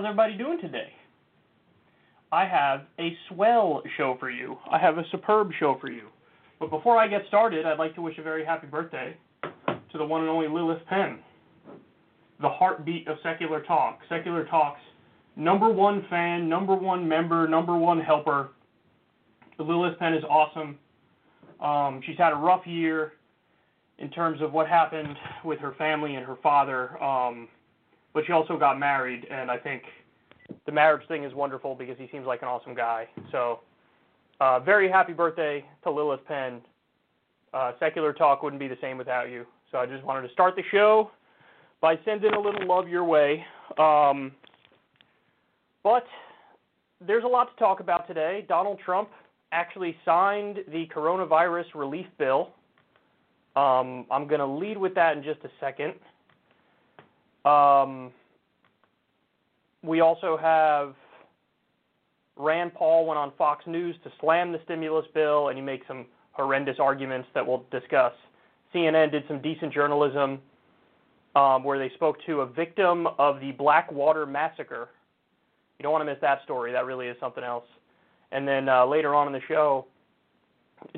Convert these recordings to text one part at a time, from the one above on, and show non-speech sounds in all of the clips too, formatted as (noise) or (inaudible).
How's everybody doing today? I have a swell show for you. I have a superb show for you. But before I get started, I'd like to wish a very happy birthday to the one and only Lilith Penn, the heartbeat of Secular Talk. Secular Talk's number one fan, number one member, number one helper. Lilith Penn is awesome. Um, she's had a rough year in terms of what happened with her family and her father. Um, but she also got married, and I think the marriage thing is wonderful because he seems like an awesome guy. So, uh, very happy birthday to Lilith Penn. Uh, secular talk wouldn't be the same without you. So I just wanted to start the show by sending a little love your way. Um, but there's a lot to talk about today. Donald Trump actually signed the coronavirus relief bill. Um, I'm going to lead with that in just a second. Um, we also have Rand Paul went on Fox News to slam the stimulus bill, and he makes some horrendous arguments that we'll discuss. CNN did some decent journalism um, where they spoke to a victim of the Blackwater massacre. You don't want to miss that story. That really is something else. And then uh, later on in the show,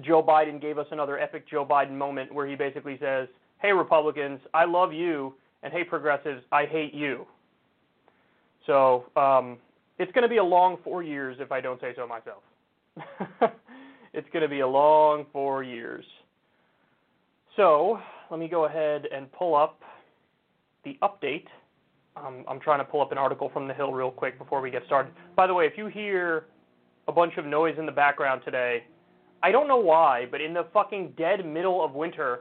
Joe Biden gave us another epic Joe Biden moment where he basically says, Hey, Republicans, I love you, and hey, progressives, I hate you. So um, it's going to be a long four years if I don't say so myself. (laughs) it's going to be a long four years. So let me go ahead and pull up the update. Um, I'm trying to pull up an article from The Hill real quick before we get started. By the way, if you hear a bunch of noise in the background today, I don't know why, but in the fucking dead middle of winter,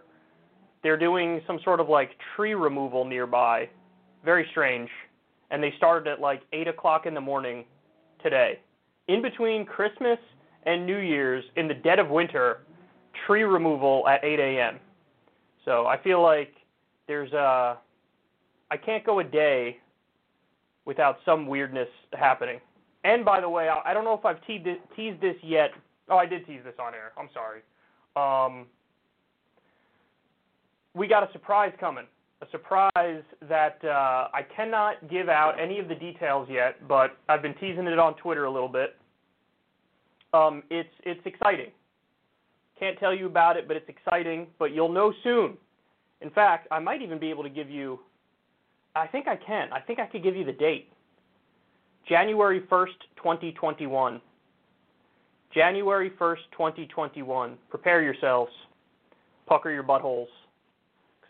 they're doing some sort of like tree removal nearby. Very strange. And they started at like 8 o'clock in the morning today. In between Christmas and New Year's, in the dead of winter, tree removal at 8 a.m. So I feel like there's a. I can't go a day without some weirdness happening. And by the way, I don't know if I've teased this yet. Oh, I did tease this on air. I'm sorry. Um, we got a surprise coming. A surprise that uh, I cannot give out any of the details yet, but I've been teasing it on Twitter a little bit. Um, it's it's exciting. Can't tell you about it, but it's exciting. But you'll know soon. In fact, I might even be able to give you. I think I can. I think I could give you the date. January 1st, 2021. January 1st, 2021. Prepare yourselves. Pucker your buttholes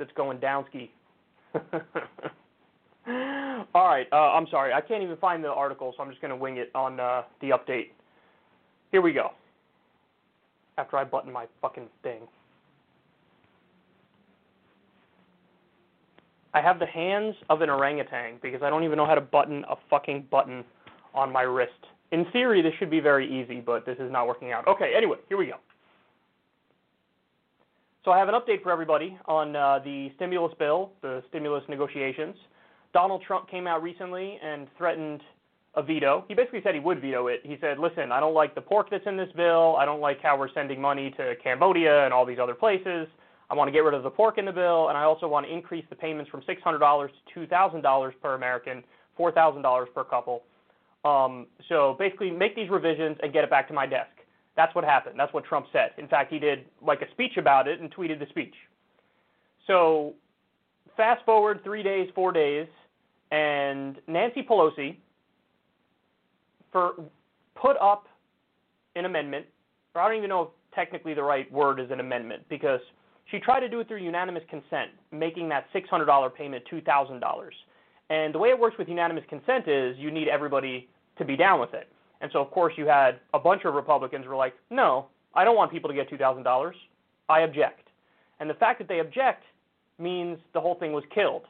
it's going downski. (laughs) All right, uh, I'm sorry. I can't even find the article, so I'm just going to wing it on uh, the update. Here we go. After I button my fucking thing. I have the hands of an orangutan because I don't even know how to button a fucking button on my wrist. In theory, this should be very easy, but this is not working out. Okay, anyway, here we go. So I have an update for everybody on uh, the stimulus bill, the stimulus negotiations. Donald Trump came out recently and threatened a veto. He basically said he would veto it. He said, listen, I don't like the pork that's in this bill. I don't like how we're sending money to Cambodia and all these other places. I want to get rid of the pork in the bill, and I also want to increase the payments from $600 to $2,000 per American, $4,000 per couple. Um, so basically, make these revisions and get it back to my desk. That's what happened. That's what Trump said. In fact, he did like a speech about it and tweeted the speech. So, fast forward three days, four days, and Nancy Pelosi for put up an amendment, or I don't even know if technically the right word is an amendment because she tried to do it through unanimous consent, making that $600 payment $2,000. And the way it works with unanimous consent is you need everybody to be down with it. And so, of course, you had a bunch of Republicans who were like, no, I don't want people to get $2,000. I object. And the fact that they object means the whole thing was killed.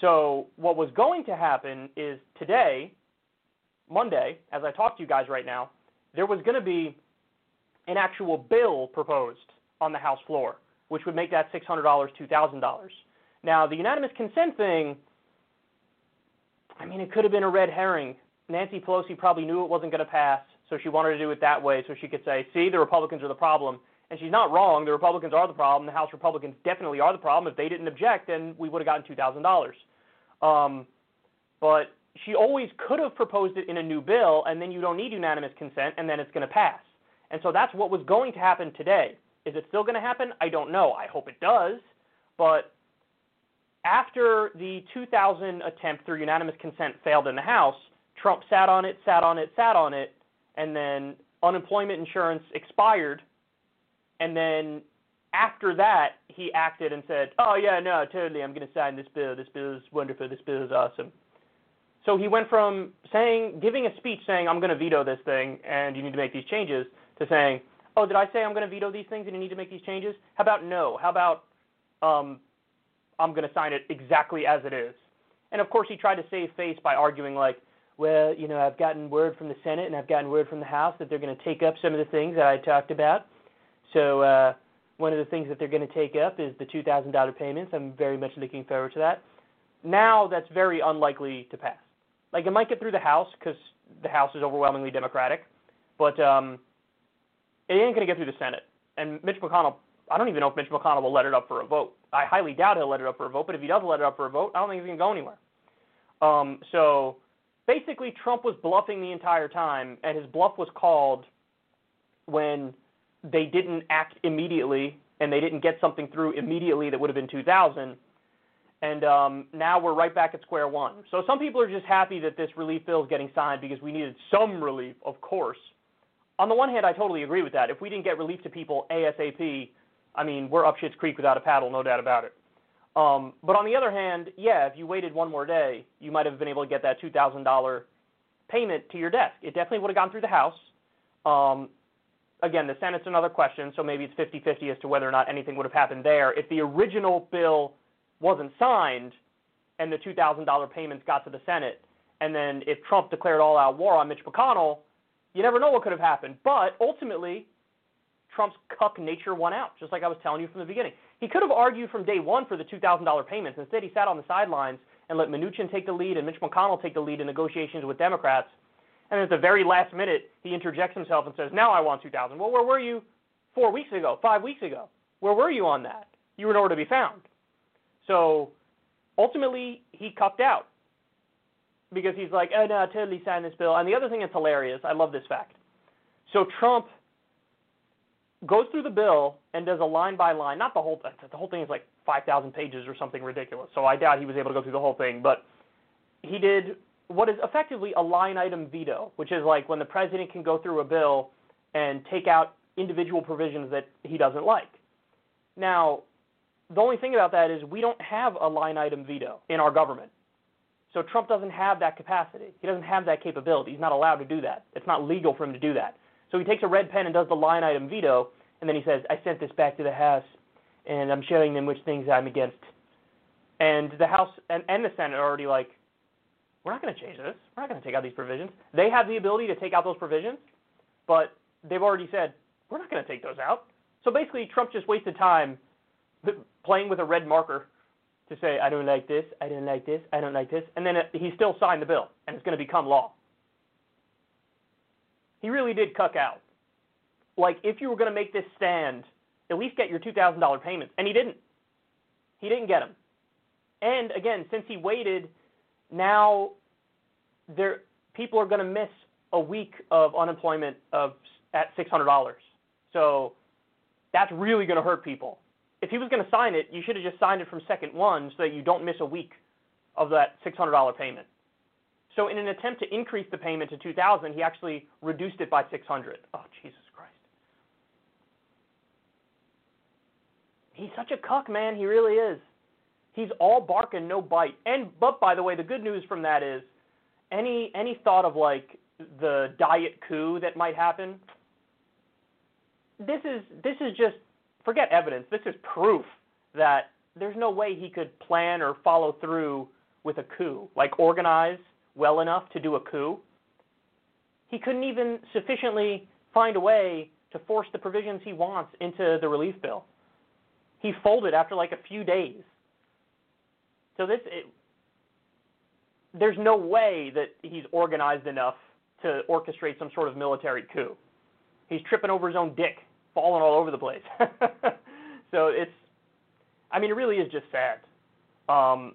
So, what was going to happen is today, Monday, as I talk to you guys right now, there was going to be an actual bill proposed on the House floor, which would make that $600 $2,000. Now, the unanimous consent thing, I mean, it could have been a red herring Nancy Pelosi probably knew it wasn't going to pass, so she wanted to do it that way so she could say, see, the Republicans are the problem, And she's not wrong. The Republicans are the problem. The House Republicans definitely are the problem. If they didn't object, then we would have gotten $2,000. Um, but she always could have proposed it in a new bill, and then you don't need unanimous consent, and then it's going to pass. And so that's what was going to happen today. Is it still going to happen? I don't know. I hope it does. But after the 2000 attempt through unanimous consent failed in the House, Trump sat on it, sat on it, sat on it, and then unemployment insurance expired. And then after that, he acted and said, "Oh yeah, no, totally, I'm going to sign this bill. This bill is wonderful. This bill is awesome." So he went from saying, giving a speech saying, "I'm going to veto this thing, and you need to make these changes," to saying, "Oh, did I say I'm going to veto these things and you need to make these changes? How about no? How about um, I'm going to sign it exactly as it is?" And of course, he tried to save face by arguing like, "Well, you know, I've gotten word from the Senate and I've gotten word from the House that they're going to take up some of the things that I talked about. So." Uh, one of the things that they're going to take up is the $2,000 payments. I'm very much looking forward to that. Now that's very unlikely to pass. Like it might get through the House because the House is overwhelmingly Democratic, but um, it ain't going to get through the Senate. And Mitch McConnell, I don't even know if Mitch McConnell will let it up for a vote. I highly doubt he'll let it up for a vote, but if he does let it up for a vote, I don't think he's going to go anywhere. Um, so basically, Trump was bluffing the entire time, and his bluff was called when they didn't act immediately and they didn't get something through immediately that would have been 2000 and um, now we're right back at square one. So some people are just happy that this relief bill is getting signed because we needed some relief, of course. On the one hand, I totally agree with that. If we didn't get relief to people ASAP, I mean, we're up shit's creek without a paddle, no doubt about it. Um, but on the other hand, yeah, if you waited one more day, you might have been able to get that $2,000 payment to your desk. It definitely would have gone through the House. Um, again, the Senate's another question, so maybe it's 50-50 as to whether or not anything would have happened there. If the original bill wasn't signed and the $2,000 payments got to the Senate, and then if Trump declared all-out war on Mitch McConnell, you never know what could have happened. But ultimately, Trump's cuck nature won out, just like I was telling you from the beginning. He could have argued from day one for the $2,000 payments. Instead, he sat on the sidelines and let Mnuchin take the lead and Mitch McConnell take the lead in negotiations with Democrats and then at the very last minute, he interjects himself and says, now I want $2,000." Well, where were you four weeks ago, five weeks ago? Where were you on that? You were nowhere to be found. So ultimately, he cucked out because he's like, oh, no, I totally signed this bill. And the other thing that's hilarious, I love this fact. So Trump goes through the bill and does a line by line, not the whole thing, the whole thing is like 5,000 pages or something ridiculous. So I doubt he was able to go through the whole thing, but he did what is effectively a line item veto, which is like when the president can go through a bill and take out individual provisions that he doesn't like. Now, the only thing about that is we don't have a line item veto in our government. So Trump doesn't have that capacity. He doesn't have that capability. He's not allowed to do that. It's not legal for him to do that. So he takes a red pen and does the line item veto, and then he says, I sent this back to the House, and I'm showing them which things I'm against. And the House and, and the Senate are already like, we're not going to change this. We're not going to take out these provisions. They have the ability to take out those provisions, but they've already said, we're not going to take those out. So basically, Trump just wasted time playing with a red marker to say, I don't like this, I don't like this, I don't like this, and then it, he still signed the bill, and it's going to become law. He really did cuck out. Like, if you were going to make this stand, at least get your $2,000 payments, and he didn't. He didn't get them. And again, since he waited – now there people are going to miss a week of unemployment of at $600. So that's really going to hurt people. If he was going to sign it, you should have just signed it from second one so that you don't miss a week of that $600 payment. So in an attempt to increase the payment to 2000, he actually reduced it by 600. Oh, Jesus Christ. He's such a cuck, man. He really is. He's all bark and no bite. And but by the way, the good news from that is any any thought of like the diet coup that might happen. This is this is just forget evidence. This is proof that there's no way he could plan or follow through with a coup, like organize well enough to do a coup. He couldn't even sufficiently find a way to force the provisions he wants into the relief bill. He folded after like a few days. So this, it, there's no way that he's organized enough to orchestrate some sort of military coup. He's tripping over his own dick falling all over the place. (laughs) so it's, I mean, it really is just sad. Um,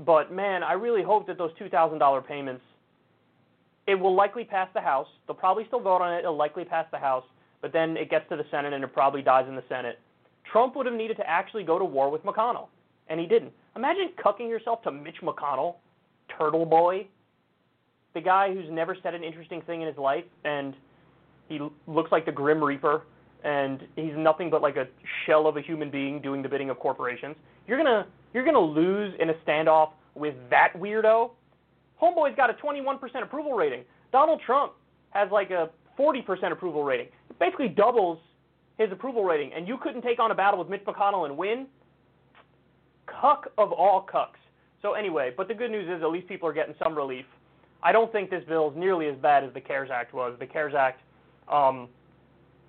but man, I really hope that those two thousand dollar payments. It will likely pass the House. They'll probably still vote on it. It'll likely pass the House, but then it gets to the Senate and it probably dies in the Senate. Trump would have needed to actually go to war with McConnell, and he didn't. Imagine cucking yourself to Mitch McConnell, turtle boy, the guy who's never said an interesting thing in his life, and he looks like the Grim Reaper, and he's nothing but like a shell of a human being doing the bidding of corporations. You're gonna you're gonna lose in a standoff with that weirdo. Homeboy's got a 21% approval rating. Donald Trump has like a 40% approval rating. It basically doubles his approval rating, and you couldn't take on a battle with Mitch McConnell and win. Cuck of all cucks. So anyway, but the good news is at least people are getting some relief. I don't think this bill is nearly as bad as the CARES Act was. The CARES Act, um,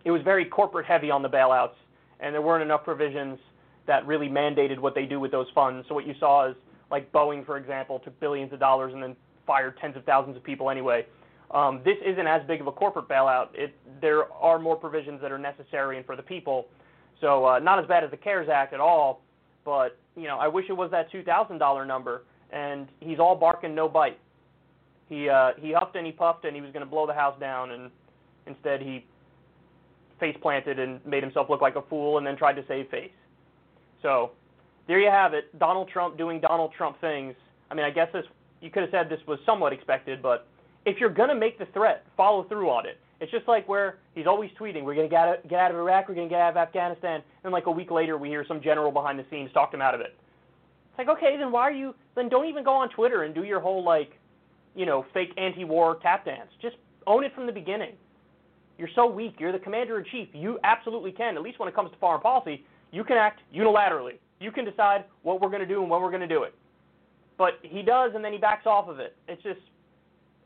it was very corporate heavy on the bailouts, and there weren't enough provisions that really mandated what they do with those funds. So what you saw is like Boeing, for example, took billions of dollars and then fired tens of thousands of people anyway. Um, this isn't as big of a corporate bailout. It, there are more provisions that are necessary and for the people. So uh, not as bad as the CARES Act at all, but you know I wish it was that two thousand dollar number. And he's all bark and no bite. He uh, he huffed and he puffed and he was going to blow the house down, and instead he face planted and made himself look like a fool and then tried to save face. So there you have it. Donald Trump doing Donald Trump things. I mean, I guess this you could have said this was somewhat expected, but if you're going to make the threat, follow through on it. It's just like where he's always tweeting, we're going to get out, get out of Iraq, we're going to get out of Afghanistan, and like a week later we hear some general behind the scenes talked him out of it. It's like, okay, then why are you, then don't even go on Twitter and do your whole like, you know, fake anti-war tap dance. Just own it from the beginning. You're so weak. You're the commander in chief. You absolutely can, at least when it comes to foreign policy, you can act unilaterally. You can decide what we're going to do and when we're going to do it. But he does, and then he backs off of it. It's just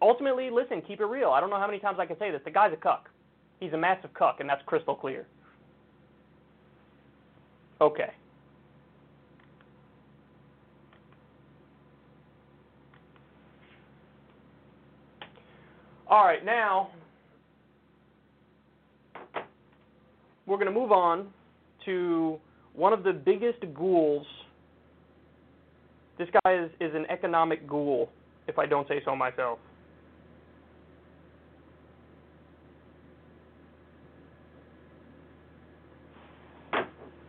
ultimately, listen, keep it real. I don't know how many times I can say this. The guy's a cuck. He's a massive cuck, and that's crystal clear. Okay. All right, now we're going to move on to one of the biggest ghouls. This guy is, is an economic ghoul, if I don't say so myself.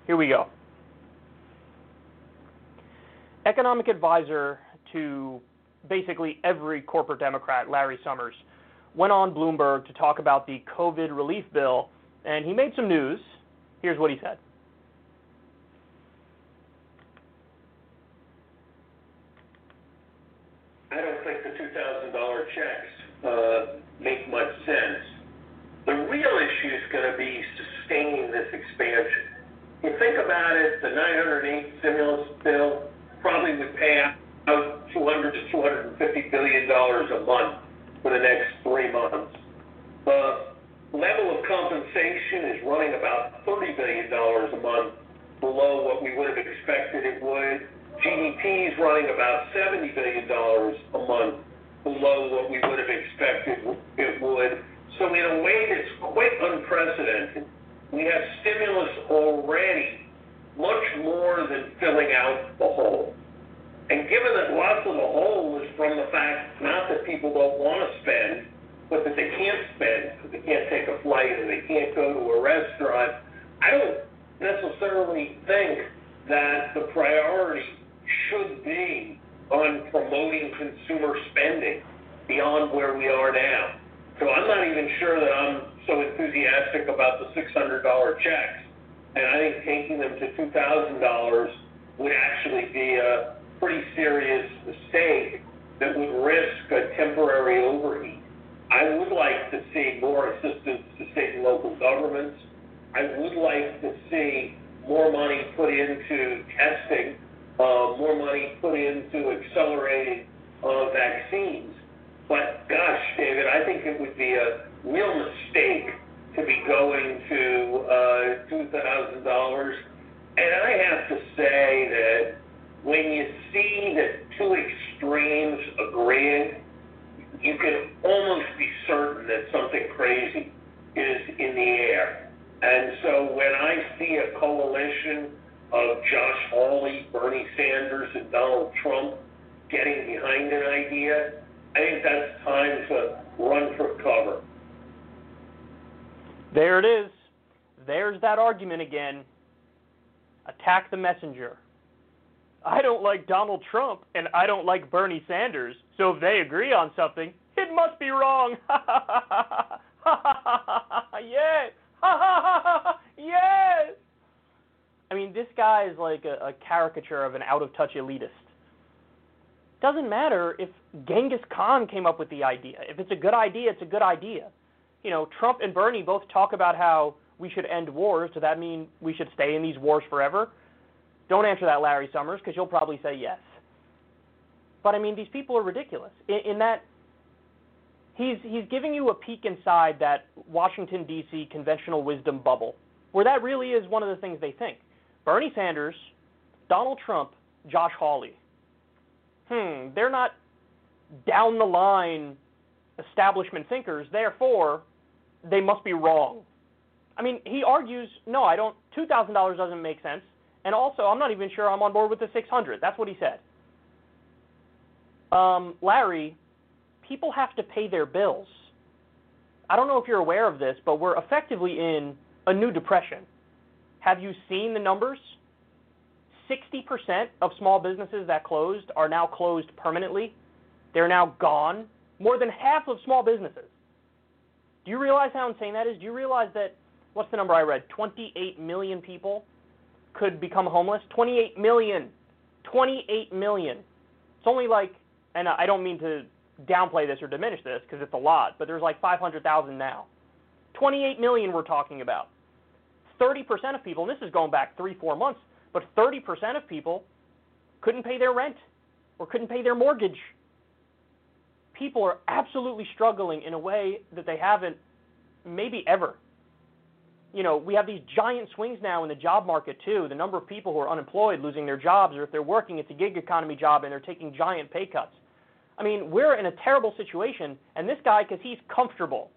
Here we go. Economic advisor to basically every corporate Democrat, Larry Summers, went on Bloomberg to talk about the COVID relief bill, and he made some news. Here's what he said. I don't think the $2,000 checks uh, make much sense. The real issue is going to be sustaining this expansion you think about it, the 908 stimulus bill probably would pay out 200 to 250 billion dollars a month for the next three months. The level of compensation is running about 30 billion dollars a month below what we would have expected it would. GDP is running about 70 billion dollars a month below what we would have expected it would. So in a way that's quite unprecedented we have stimulus already much more than filling out the hole. And given that lots of the hole is from the fact not that people don't want to spend, but that they can't spend because they can't take a flight or they can't go to a restaurant, I don't necessarily think that the priority should be on promoting consumer spending beyond where we are now. So I'm not even sure that I'm so enthusiastic about the $600 checks. And I think taking them to $2,000 would actually be a pretty serious mistake that would risk a temporary overheat. I would like to see more assistance to state and local governments. I would like to see more money put into testing, uh, more money put into accelerating uh, vaccines. But gosh, David, I think it would be a real mistake to be going to uh, $2,000. And I have to say that when you see the two extremes agreeing, you can almost be certain that something crazy is in the air. And so when I see a coalition of Josh Hawley, Bernie Sanders, and Donald Trump getting behind an idea, I think that's time to run for cover. There it is. There's that argument again. Attack the messenger. I don't like Donald Trump and I don't like Bernie Sanders, so if they agree on something, it must be wrong. (laughs) yes. (laughs) yes. I mean, this guy is like a, a caricature of an out of touch elitist. Doesn't matter if Genghis Khan came up with the idea. If it's a good idea, it's a good idea. You know, Trump and Bernie both talk about how we should end wars. Does that mean we should stay in these wars forever? Don't answer that, Larry Summers, because you'll probably say yes. But I mean, these people are ridiculous. In, in that, he's he's giving you a peek inside that Washington D.C. conventional wisdom bubble, where that really is one of the things they think. Bernie Sanders, Donald Trump, Josh Hawley. Hmm, they're not down the line establishment thinkers. Therefore, they must be wrong. I mean, he argues, no, I don't. Two thousand dollars doesn't make sense, and also, I'm not even sure I'm on board with the six hundred. That's what he said. Um, Larry, people have to pay their bills. I don't know if you're aware of this, but we're effectively in a new depression. Have you seen the numbers? 60% of small businesses that closed are now closed permanently. They're now gone. More than half of small businesses. Do you realize how insane that is? Do you realize that, what's the number I read? 28 million people could become homeless? 28 million. 28 million. It's only like, and I don't mean to downplay this or diminish this because it's a lot, but there's like 500,000 now. 28 million we're talking about. 30% of people, and this is going back three, four months, but 30% of people couldn't pay their rent or couldn't pay their mortgage. People are absolutely struggling in a way that they haven't maybe ever. You know, we have these giant swings now in the job market too. The number of people who are unemployed, losing their jobs, or if they're working, it's a gig economy job and they're taking giant pay cuts. I mean, we're in a terrible situation, and this guy, because he's comfortable,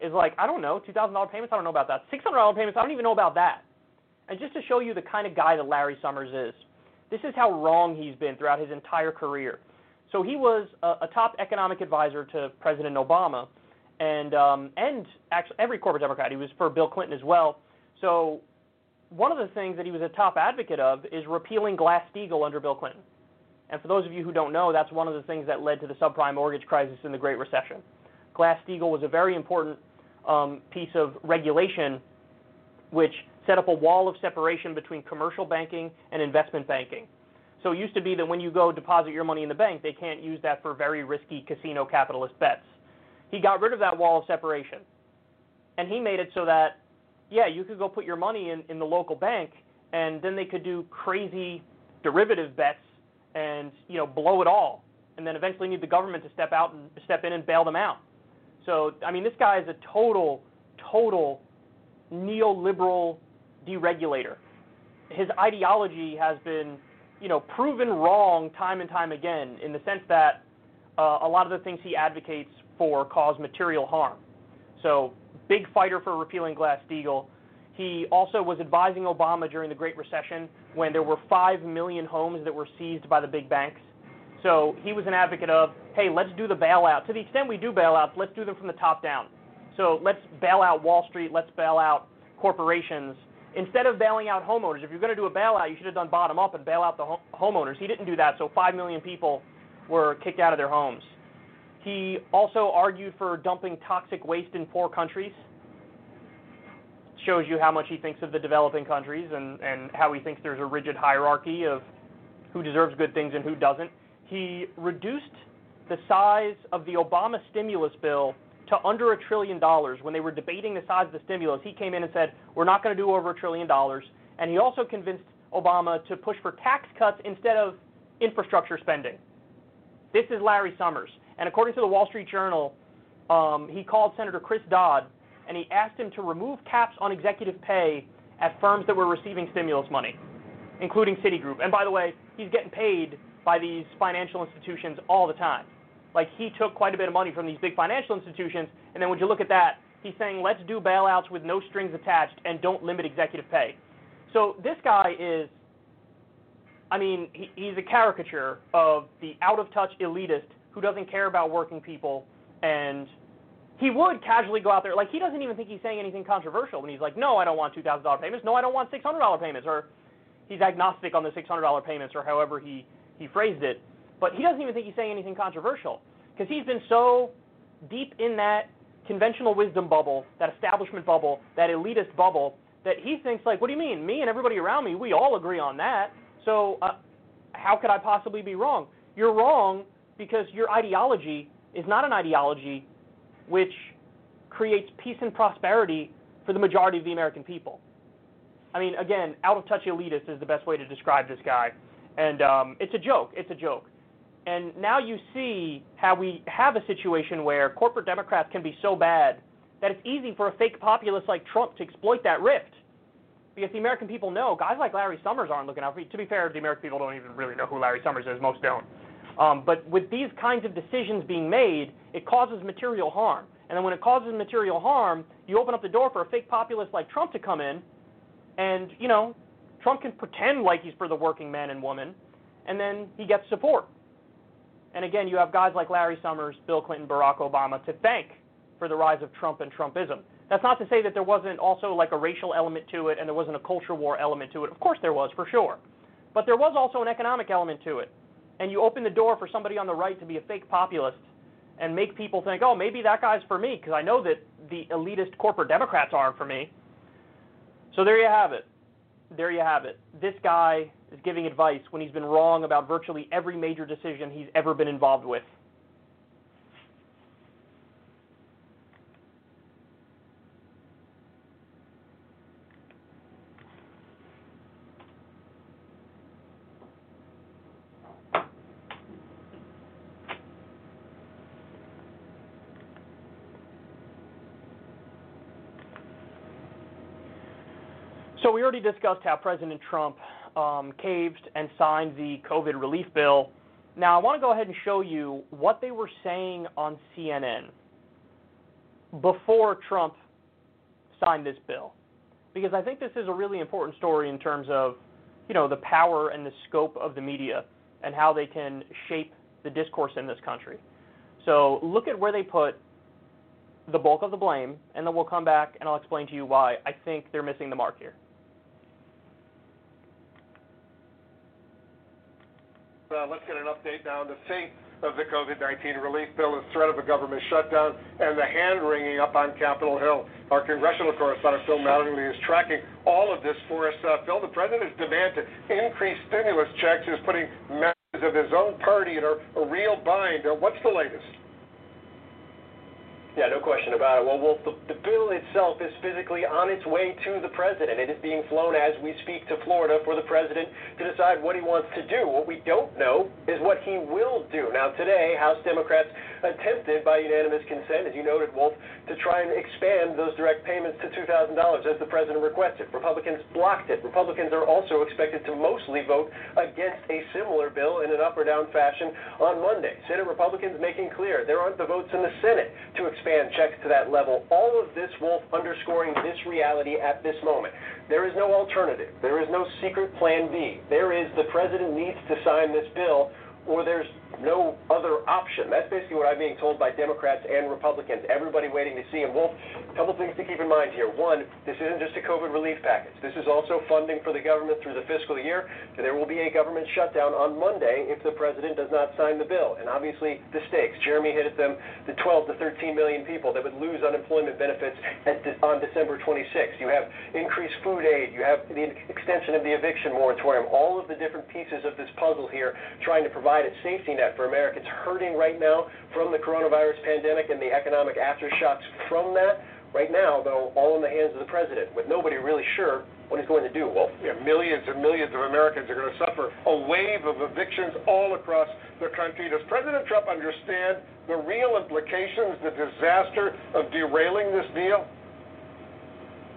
is like, I don't know, $2,000 payments, I don't know about that. $600 payments, I don't even know about that. And just to show you the kind of guy that Larry Summers is, this is how wrong he's been throughout his entire career. So he was a, a top economic advisor to President Obama, and um, and actually every corporate Democrat. He was for Bill Clinton as well. So one of the things that he was a top advocate of is repealing Glass-Steagall under Bill Clinton. And for those of you who don't know, that's one of the things that led to the subprime mortgage crisis in the Great Recession. Glass-Steagall was a very important um, piece of regulation which set up a wall of separation between commercial banking and investment banking. So it used to be that when you go deposit your money in the bank, they can't use that for very risky casino capitalist bets. He got rid of that wall of separation. And he made it so that, yeah, you could go put your money in, in the local bank, and then they could do crazy derivative bets and, you know, blow it all. And then eventually need the government to step out and step in and bail them out. So, I mean, this guy is a total, total neoliberal deregulator. His ideology has been, you know, proven wrong time and time again in the sense that uh, a lot of the things he advocates for cause material harm. So, big fighter for repealing Glass-Steagall. He also was advising Obama during the Great Recession when there were 5 million homes that were seized by the big banks. So he was an advocate of, hey, let's do the bailout. To the extent we do bailouts, let's do them from the top down. So let's bail out Wall Street, let's bail out corporations. Instead of bailing out homeowners, if you're going to do a bailout, you should have done bottom up and bail out the homeowners. He didn't do that, so 5 million people were kicked out of their homes. He also argued for dumping toxic waste in poor countries. Shows you how much he thinks of the developing countries and, and how he thinks there's a rigid hierarchy of who deserves good things and who doesn't. He reduced the size of the Obama stimulus bill to under a trillion dollars. When they were debating the size of the stimulus, he came in and said, We're not going to do over a trillion dollars. And he also convinced Obama to push for tax cuts instead of infrastructure spending. This is Larry Summers. And according to the Wall Street Journal, um, he called Senator Chris Dodd and he asked him to remove caps on executive pay at firms that were receiving stimulus money, including Citigroup. And by the way, he's getting paid by these financial institutions all the time. Like he took quite a bit of money from these big financial institutions, and then when you look at that, He's saying let's do bailouts with no strings attached and don't limit executive pay. So this guy is, I mean, he, he's a caricature of the out of touch elitist who doesn't care about working people and he would casually go out there like he doesn't even think he's saying anything controversial when he's like, no, I don't want two thousand dollar payments, no, I don't want six hundred dollar payments, or he's agnostic on the six hundred dollar payments, or however he he phrased it. But he doesn't even think he's saying anything controversial because he's been so deep in that conventional wisdom bubble, that establishment bubble, that elitist bubble, that he thinks like, what do you mean? Me and everybody around me, we all agree on that. So uh, how could I possibly be wrong? You're wrong because your ideology is not an ideology which creates peace and prosperity for the majority of the American people. I mean, again, out of touch elitist is the best way to describe this guy. And um, it's a joke. It's a joke. And now you see how we have a situation where corporate Democrats can be so bad that it's easy for a fake populist like Trump to exploit that rift. Because the American people know guys like Larry Summers aren't looking out for you. To be fair, the American people don't even really know who Larry Summers is. Most don't. Um, but with these kinds of decisions being made, it causes material harm. And then when it causes material harm, you open up the door for a fake populist like Trump to come in, and you know, Trump can pretend like he's for the working man and woman, and then he gets support. And again, you have guys like Larry Summers, Bill Clinton, Barack Obama to thank for the rise of Trump and Trumpism. That's not to say that there wasn't also like a racial element to it and there wasn't a culture war element to it. Of course there was, for sure. But there was also an economic element to it and you open the door for somebody on the right to be a fake populist and make people think, oh, maybe that guy's for me, because I know that the elitist corporate Democrats aren't for me. So there you have it. There you have it. This guy is giving advice when he's been wrong about virtually every major decision he's ever been involved with. So we already discussed how President Trump um, caved and signed the COVID relief bill. Now I want to go ahead and show you what they were saying on CNN before Trump signed this bill, because I think this is a really important story in terms of, you know, the power and the scope of the media and how they can shape the discourse in this country. So look at where they put the bulk of the blame, and then we'll come back and I'll explain to you why I think they're missing the mark here. Uh, let's get an update now on the fate of the COVID-19 relief bill, the threat of a government shutdown, and the hand-wringing up on Capitol Hill. Our congressional correspondent, Phil Mattingly, is tracking all of this for us. Uh, Phil, the president's demand to increase stimulus checks is putting members of his own party in a, a real bind. Uh, what's the latest? Yeah, no question about it. Well, Wolf, the, the bill itself is physically on its way to the president. It is being flown as we speak to Florida for the president to decide what he wants to do. What we don't know is what he will do. Now, today, House Democrats attempted by unanimous consent, as you noted, Wolf, to try and expand those direct payments to $2,000 as the president requested. Republicans blocked it. Republicans are also expected to mostly vote against a similar bill in an up or down fashion on Monday. Senate Republicans making clear there aren't the votes in the Senate to expand expand checks to that level. All of this, Wolf, underscoring this reality at this moment. There is no alternative. There is no secret plan B. There is the president needs to sign this bill or there's no other option. That's basically what I'm being told by Democrats and Republicans. Everybody waiting to see. And Wolf, a couple things to keep in mind here. One, this isn't just a COVID relief package. This is also funding for the government through the fiscal year. There will be a government shutdown on Monday if the president does not sign the bill. And obviously, the stakes. Jeremy hit at them the 12 to 13 million people that would lose unemployment benefits on December 26th. You have increased food aid. You have the extension of the eviction moratorium. All of the different pieces of this puzzle here trying to provide a safety net for Americans hurting right now from the coronavirus pandemic and the economic aftershocks from that. Right now, though, all in the hands of the president, with nobody really sure what he's going to do, Well, Yeah, millions and millions of Americans are going to suffer a wave of evictions all across the country. Does President Trump understand the real implications, the disaster of derailing this deal?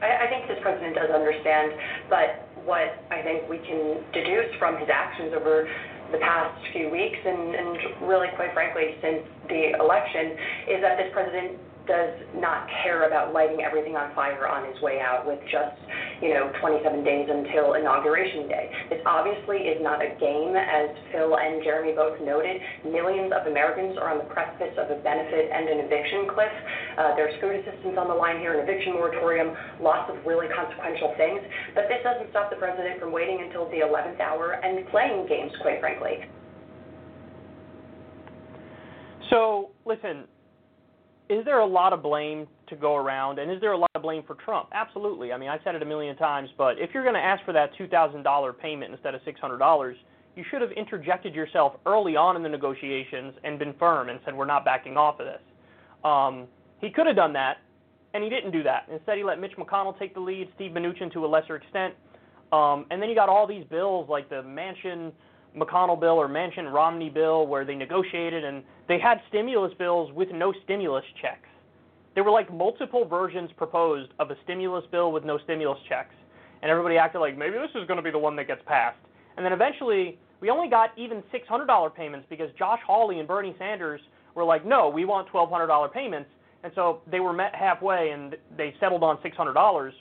I, I think this president does understand, but what I think we can deduce from his actions over the past few weeks and, and really, quite frankly, since the election, is that this president does not care about lighting everything on fire on his way out with just, you know, 27 days until Inauguration Day. This obviously is not a game, as Phil and Jeremy both noted. Millions of Americans are on the precipice of a benefit and an eviction cliff. Uh, there's food assistance on the line here, an eviction moratorium, lots of really consequential things. But this doesn't stop the president from waiting until the 11th hour and playing games, quite frankly. So, listen, is there a lot of blame to go around, and is there a lot of blame for Trump? Absolutely. I mean, I've said it a million times, but if you're going to ask for that $2,000 payment instead of $600, you should have interjected yourself early on in the negotiations and been firm and said, we're not backing off of this. Um, he could have done that, and he didn't do that. Instead, he let Mitch McConnell take the lead, Steve Mnuchin to a lesser extent, um, and then you got all these bills like the Manchin McConnell bill or Manchin Romney bill where they negotiated and they had stimulus bills with no stimulus checks. There were like multiple versions proposed of a stimulus bill with no stimulus checks. And everybody acted like maybe this is going to be the one that gets passed. And then eventually, we only got even $600 payments because Josh Hawley and Bernie Sanders were like, no, we want $1,200 payments. And so they were met halfway and they settled on $600.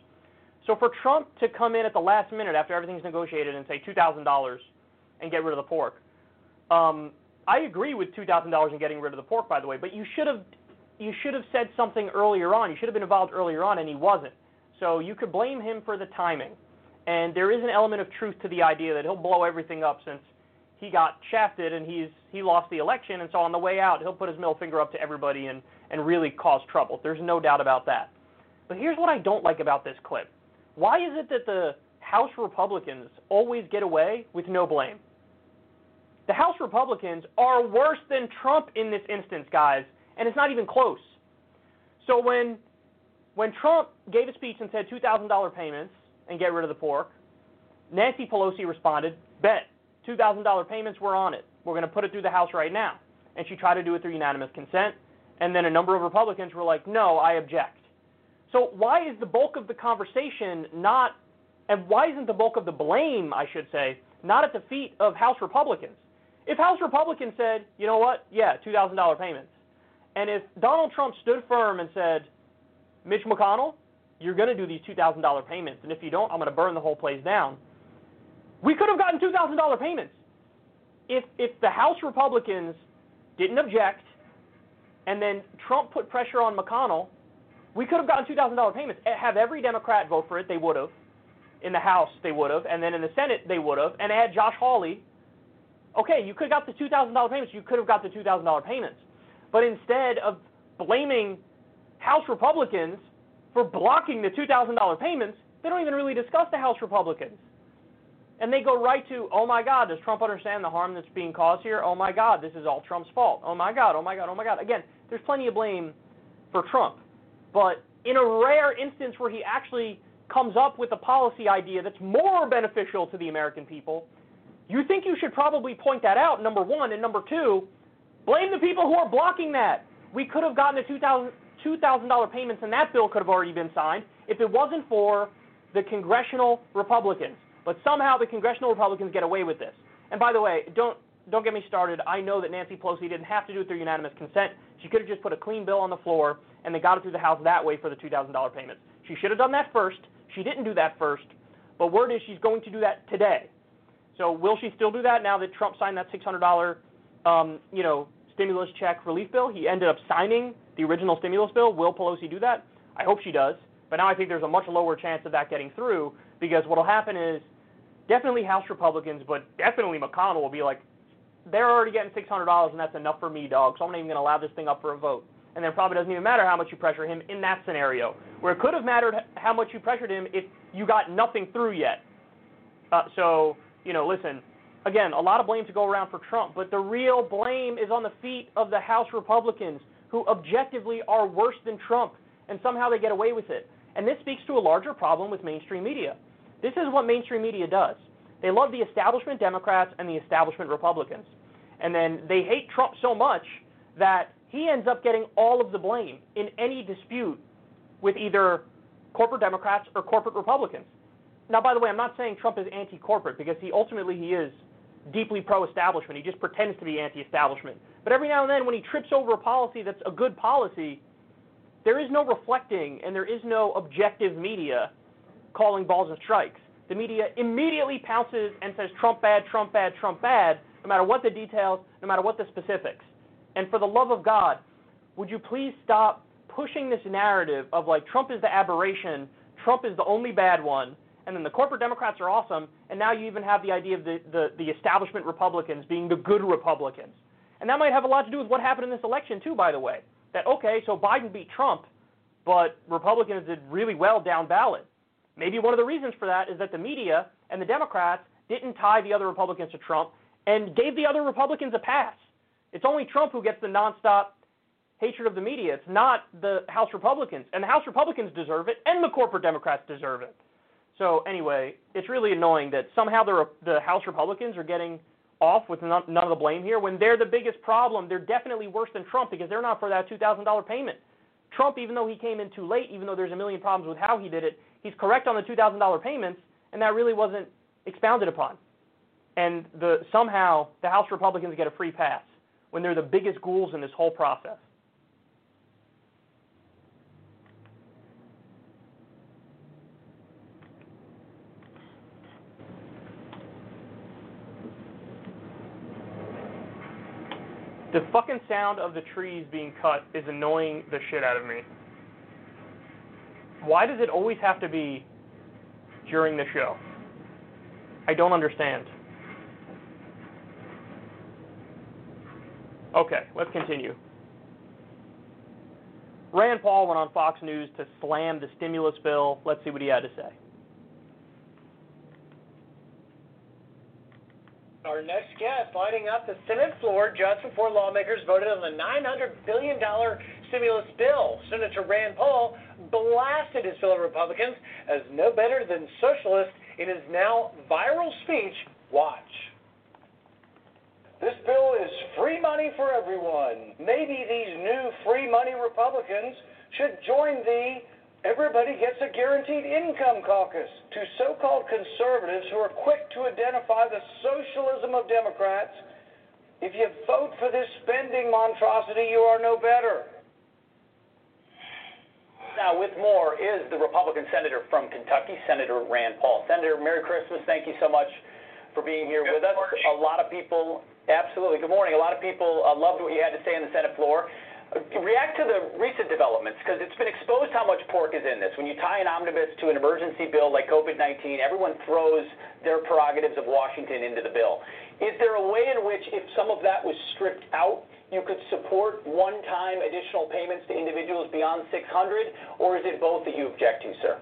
So for Trump to come in at the last minute after everything's negotiated and say $2,000 and get rid of the pork, um, I agree with $2,000 and getting rid of the pork, by the way, but you should have you should have said something earlier on. You should have been involved earlier on, and he wasn't. So you could blame him for the timing. And there is an element of truth to the idea that he'll blow everything up since he got shafted and he's he lost the election, and so on the way out he'll put his middle finger up to everybody and and really cause trouble. There's no doubt about that. But here's what I don't like about this clip. Why is it that the House Republicans always get away with no blame? The House Republicans are worse than Trump in this instance, guys, and it's not even close. So when when Trump gave a speech and said $2,000 payments and get rid of the pork, Nancy Pelosi responded, "Bet $2,000 payments, we're on it. We're going to put it through the House right now." And she tried to do it through unanimous consent, and then a number of Republicans were like, "No, I object." So why is the bulk of the conversation not and why isn't the bulk of the blame, I should say, not at the feet of House Republicans? If House Republicans said, you know what, yeah, $2,000 payments, and if Donald Trump stood firm and said, Mitch McConnell, you're going to do these $2,000 payments, and if you don't, I'm going to burn the whole place down, we could have gotten $2,000 payments. If, if the House Republicans didn't object, and then Trump put pressure on McConnell, we could have gotten $2,000 payments. Eh, have every Democrat vote for it, they would have. In the House, they would have. And then in the Senate, they would have. And add Josh Hawley, okay, you could have got the $2,000 payments, you could have got the $2,000 payments. But instead of blaming House Republicans for blocking the $2,000 payments, they don't even really discuss the House Republicans. And they go right to, oh my God, does Trump understand the harm that's being caused here? Oh my God, this is all Trump's fault. Oh my God, oh my God, oh my God. Again, there's plenty of blame for Trump. But in a rare instance where he actually comes up with a policy idea that's more beneficial to the American people, you think you should probably point that out, number one. And number two, blame the people who are blocking that. We could have gotten the $2,000 $2, payments, and that bill could have already been signed if it wasn't for the congressional Republicans. But somehow the congressional Republicans get away with this. And by the way, don't don't get me started. I know that Nancy Pelosi didn't have to do it through unanimous consent. She could have just put a clean bill on the floor, and they got it through the House that way for the $2,000 payments. She should have done that first. She didn't do that first. But word is she's going to do that today. So will she still do that now that Trump signed that $600, um, you know, stimulus check relief bill? He ended up signing the original stimulus bill. Will Pelosi do that? I hope she does. But now I think there's a much lower chance of that getting through because what will happen is definitely House Republicans, but definitely McConnell will be like, they're already getting $600 and that's enough for me, dog. So I'm not even going to allow this thing up for a vote. And then it probably doesn't even matter how much you pressure him in that scenario, where it could have mattered how much you pressured him if you got nothing through yet. Uh, so you know, listen, again, a lot of blame to go around for Trump, but the real blame is on the feet of the House Republicans who objectively are worse than Trump, and somehow they get away with it. And this speaks to a larger problem with mainstream media. This is what mainstream media does. They love the establishment Democrats and the establishment Republicans. And then they hate Trump so much that he ends up getting all of the blame in any dispute with either corporate Democrats or corporate Republicans. Now, by the way, I'm not saying Trump is anti-corporate because he ultimately he is deeply pro-establishment. He just pretends to be anti-establishment. But every now and then, when he trips over a policy that's a good policy, there is no reflecting and there is no objective media calling balls and strikes. The media immediately pounces and says Trump bad, Trump bad, Trump bad, no matter what the details, no matter what the specifics. And for the love of God, would you please stop pushing this narrative of like Trump is the aberration, Trump is the only bad one, and then the corporate Democrats are awesome, and now you even have the idea of the, the, the establishment Republicans being the good Republicans. And that might have a lot to do with what happened in this election, too, by the way. That, okay, so Biden beat Trump, but Republicans did really well down ballot. Maybe one of the reasons for that is that the media and the Democrats didn't tie the other Republicans to Trump and gave the other Republicans a pass. It's only Trump who gets the nonstop hatred of the media. It's not the House Republicans. And the House Republicans deserve it, and the corporate Democrats deserve it. So, anyway, it's really annoying that somehow the, the House Republicans are getting off with none, none of the blame here when they're the biggest problem. They're definitely worse than Trump because they're not for that $2,000 payment. Trump, even though he came in too late, even though there's a million problems with how he did it, he's correct on the $2,000 payments, and that really wasn't expounded upon. And the, somehow the House Republicans get a free pass when they're the biggest ghouls in this whole process. The fucking sound of the trees being cut is annoying the shit out of me. Why does it always have to be during the show? I don't understand. Okay, let's continue. Rand Paul went on Fox News to slam the stimulus bill. Let's see what he had to say. Our next guest, lighting up the Senate floor just before lawmakers voted on the $900 billion stimulus bill. Senator Rand Paul blasted his fellow Republicans as no better than socialist in his now viral speech. Watch. This bill is free money for everyone. Maybe these new free money Republicans should join the Everybody gets a guaranteed income caucus to so called conservatives who are quick to identify the socialism of Democrats. If you vote for this spending monstrosity, you are no better. Now, with more is the Republican senator from Kentucky, Senator Rand Paul. Senator, Merry Christmas. Thank you so much for being here Good with us. morning. A lot of people, absolutely. Good morning. A lot of people uh, loved what you had to say on the Senate floor. React to the recent developments because it's been exposed how much pork is in this. When you tie an omnibus to an emergency bill like COVID 19, everyone throws their prerogatives of Washington into the bill. Is there a way in which, if some of that was stripped out, you could support one time additional payments to individuals beyond 600, or is it both that you object to, sir?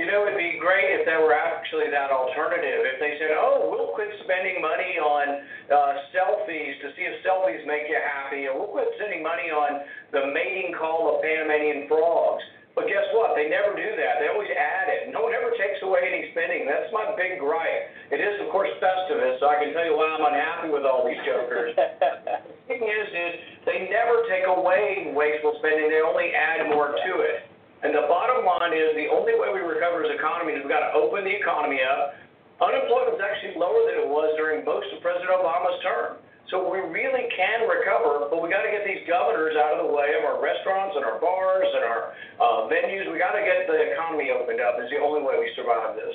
You know, it'd be great if there were actually that alternative. If they said, oh, we'll quit spending money on uh, selfies to see if selfies make you happy, or we'll quit spending money on the mating call of Panamanian frogs. But guess what? They never do that. They always add it. No one ever takes away any spending. That's my big gripe. It is, of course, Festivus, so I can tell you why I'm unhappy with all these jokers. (laughs) the thing is, is they never take away wasteful spending. They only add more to it. And the bottom line is the only way we recover as economy is we've got to open the economy up. Unemployment is actually lower than it was during most of President Obama's term. So we really can recover, but we got to get these governors out of the way of our restaurants and our bars and our uh, venues. We got to get the economy opened up. It's the only way we survive this.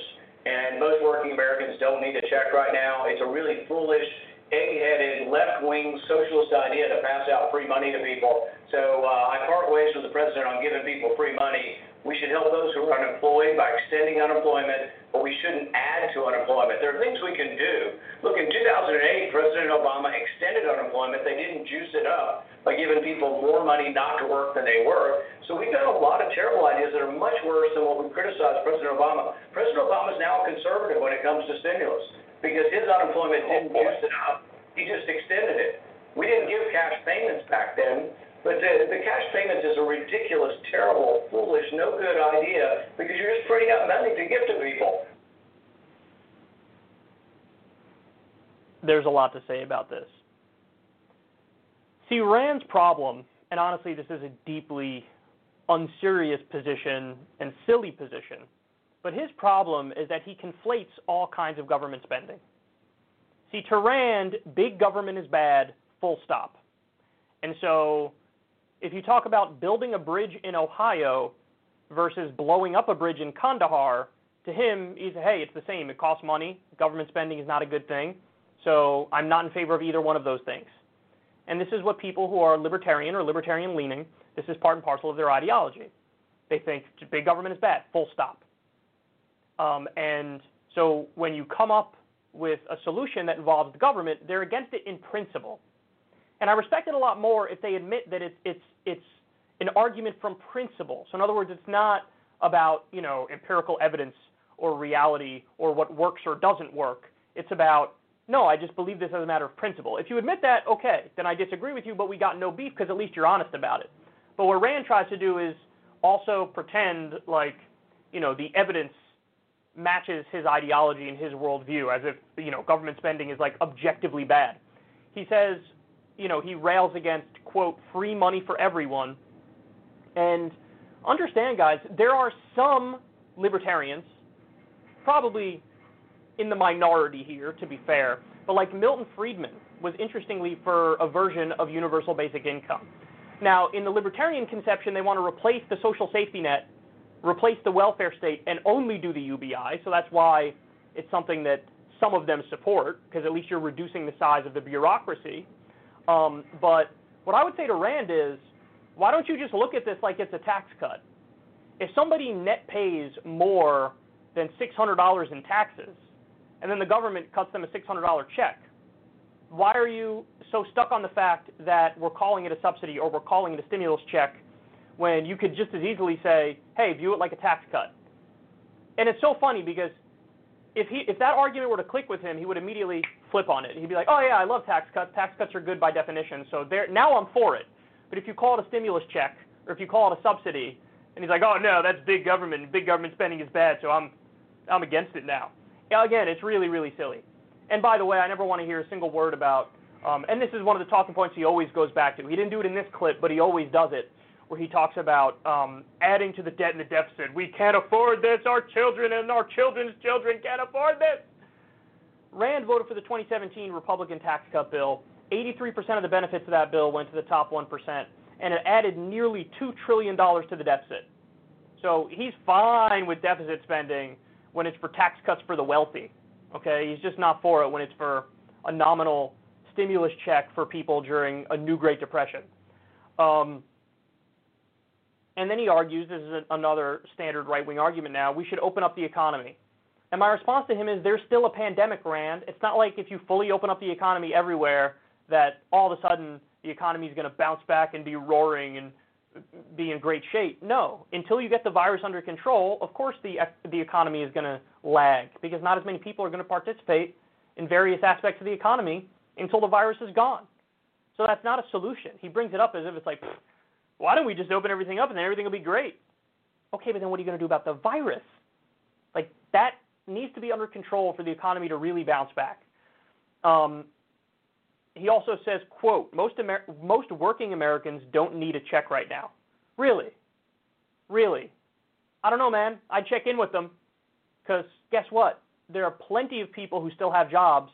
And most working Americans don't need a check right now. It's a really foolish, egg-headed, left-wing socialist idea to pass out free money to people. So uh, I part ways with the president on giving people free money. We should help those who are unemployed by extending unemployment, but we shouldn't add to unemployment. There are things we can do. Look, in 2008, President Obama extended unemployment. They didn't juice it up by giving people more money not to work than they were. So we've got a lot of terrible ideas that are much worse than what we criticize President Obama. President Obama is now a conservative when it comes to stimulus because his unemployment didn't juice it up. He just extended it. We didn't give cash payments back then, but the, the cash payments is a ridiculous, terrible, foolish, no good idea because you're just printing out money to give to people. there's a lot to say about this. See, Rand's problem, and honestly, this is a deeply unserious position and silly position, but his problem is that he conflates all kinds of government spending. See, to Rand, big government is bad, full stop. And so if you talk about building a bridge in Ohio versus blowing up a bridge in Kandahar, to him, he's hey, it's the same. It costs money. Government spending is not a good thing. So I'm not in favor of either one of those things. And this is what people who are libertarian or libertarian leaning, this is part and parcel of their ideology. They think big government is bad, full stop. Um, and so when you come up with a solution that involves the government, they're against it in principle. And I respect it a lot more if they admit that it's it's it's an argument from principle. So in other words, it's not about you know empirical evidence or reality or what works or doesn't work. It's about no, I just believe this as a matter of principle. If you admit that, okay, then I disagree with you, but we got no beef because at least you're honest about it. But what Rand tries to do is also pretend like you know the evidence matches his ideology and his worldview, as if you know government spending is like objectively bad. He says, you know, he rails against quote free money for everyone, and understand, guys, there are some libertarians, probably in the minority here, to be fair, but like Milton Friedman was interestingly for a version of universal basic income. Now, in the libertarian conception, they want to replace the social safety net replace the welfare state and only do the UBI. So that's why it's something that some of them support, because at least you're reducing the size of the bureaucracy. Um, but what I would say to Rand is, why don't you just look at this like it's a tax cut? If somebody net pays more than $600 in taxes, and then the government cuts them a $600 check, why are you so stuck on the fact that we're calling it a subsidy or we're calling it a stimulus check when you could just as easily say, hey, view it like a tax cut. And it's so funny because if he if that argument were to click with him, he would immediately flip on it. He'd be like, "Oh yeah, I love tax cuts. Tax cuts are good by definition. So there now I'm for it." But if you call it a stimulus check or if you call it a subsidy, and he's like, "Oh no, that's big government. Big government spending is bad, so I'm I'm against it now." Again, it's really really silly. And by the way, I never want to hear a single word about um, and this is one of the talking points he always goes back to. He didn't do it in this clip, but he always does it where he talks about um, adding to the debt and the deficit. We can't afford this. Our children and our children's children can't afford this. Rand voted for the 2017 Republican tax cut bill. 83% of the benefits of that bill went to the top 1%, and it added nearly $2 trillion to the deficit. So he's fine with deficit spending when it's for tax cuts for the wealthy. Okay, he's just not for it when it's for a nominal stimulus check for people during a new Great Depression. Um, and then he argues, this is another standard right wing argument now, we should open up the economy. And my response to him is there's still a pandemic, Rand. It's not like if you fully open up the economy everywhere that all of a sudden the economy is going to bounce back and be roaring and be in great shape. No, until you get the virus under control, of course the the economy is going to lag because not as many people are going to participate in various aspects of the economy until the virus is gone. So that's not a solution. He brings it up as if it's like why don't we just open everything up and then everything will be great? Okay, but then what are you going to do about the virus? Like that needs to be under control for the economy to really bounce back. Um, he also says, "quote Most Amer- most working Americans don't need a check right now." Really, really. I don't know, man. I'd check in with them because guess what? There are plenty of people who still have jobs,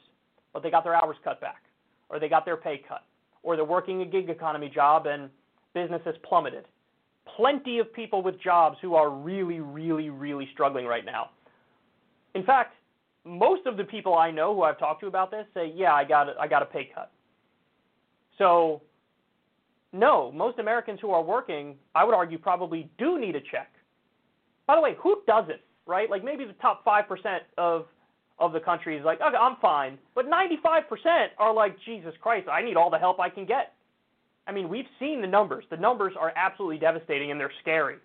but they got their hours cut back, or they got their pay cut, or they're working a gig economy job and business has plummeted. Plenty of people with jobs who are really, really, really struggling right now. In fact, most of the people I know who I've talked to about this say, "Yeah, I got a, I got a pay cut." So, no, most Americans who are working, I would argue, probably do need a check. By the way, who doesn't? Right? Like maybe the top five percent of of the country is like, okay, I'm fine, but 95% are like, Jesus Christ, I need all the help I can get. I mean, we've seen the numbers. The numbers are absolutely devastating and they're scary.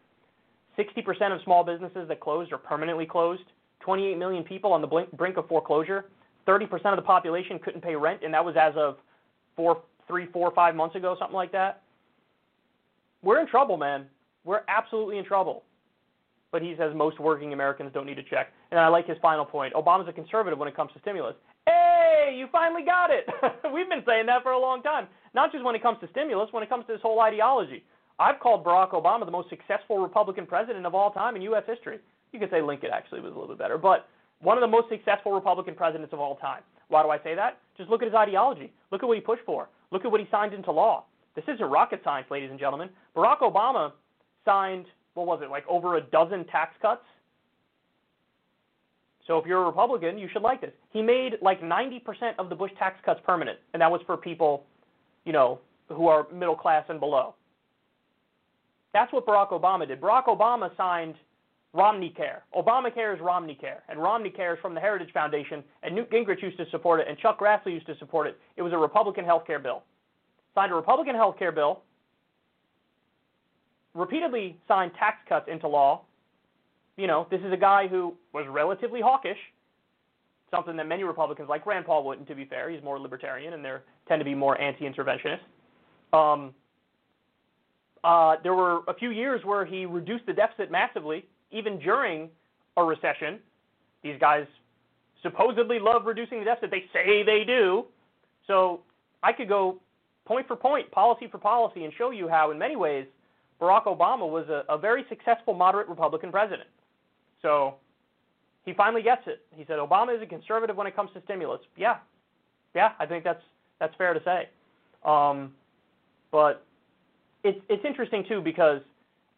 60% of small businesses that closed are permanently closed. 28 million people on the brink of foreclosure. 30% of the population couldn't pay rent, and that was as of four, three, four, five months ago, something like that. We're in trouble, man. We're absolutely in trouble. But he says most working Americans don't need a check. And I like his final point. Obama's a conservative when it comes to stimulus. Hey, you finally got it. (laughs) We've been saying that for a long time. Not just when it comes to stimulus, when it comes to this whole ideology. I've called Barack Obama the most successful Republican president of all time in U.S. history. You could say Lincoln actually was a little bit better, but one of the most successful Republican presidents of all time. Why do I say that? Just look at his ideology. Look at what he pushed for. Look at what he signed into law. This isn't rocket science, ladies and gentlemen. Barack Obama signed, what was it, like over a dozen tax cuts? So if you're a Republican, you should like this. He made like 90% of the Bush tax cuts permanent, and that was for people, you know, who are middle class and below. That's what Barack Obama did. Barack Obama signed Romney Care. Obamacare is Romney Care, and Romney Care is from the Heritage Foundation, and Newt Gingrich used to support it, and Chuck Grassley used to support it. It was a Republican health care bill. Signed a Republican health care bill, repeatedly signed tax cuts into law. You know, this is a guy who was relatively hawkish, something that many Republicans, like Rand Paul, wouldn't, to be fair. He's more libertarian, and they tend to be more anti-interventionist. Um, uh, there were a few years where he reduced the deficit massively, even during a recession. These guys supposedly love reducing the deficit. They say they do. So I could go point for point, policy for policy, and show you how, in many ways, Barack Obama was a, a very successful moderate Republican president. So he finally gets it. He said Obama is a conservative when it comes to stimulus. Yeah, yeah, I think that's that's fair to say. Um, but it's it's interesting too because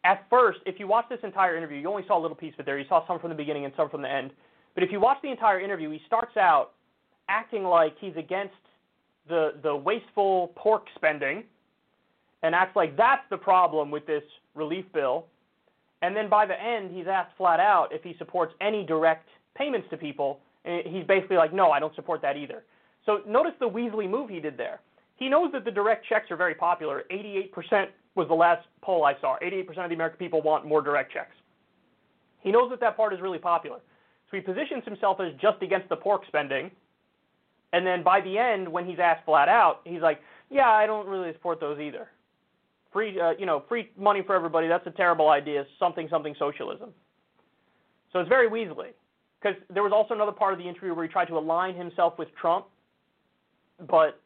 at first, if you watch this entire interview, you only saw a little piece of it there. You saw some from the beginning and some from the end. But if you watch the entire interview, he starts out acting like he's against the the wasteful pork spending and acts like that's the problem with this relief bill. And then by the end, he's asked flat out if he supports any direct payments to people. And he's basically like, no, I don't support that either. So notice the Weasley move he did there. He knows that the direct checks are very popular. 88% was the last poll I saw. 88% of the American people want more direct checks. He knows that that part is really popular. So he positions himself as just against the pork spending. And then by the end, when he's asked flat out, he's like, yeah, I don't really support those either. Free, uh, you know, free money for everybody, that's a terrible idea. Something, something socialism. So it's very Weasley. Because there was also another part of the interview where he tried to align himself with Trump, but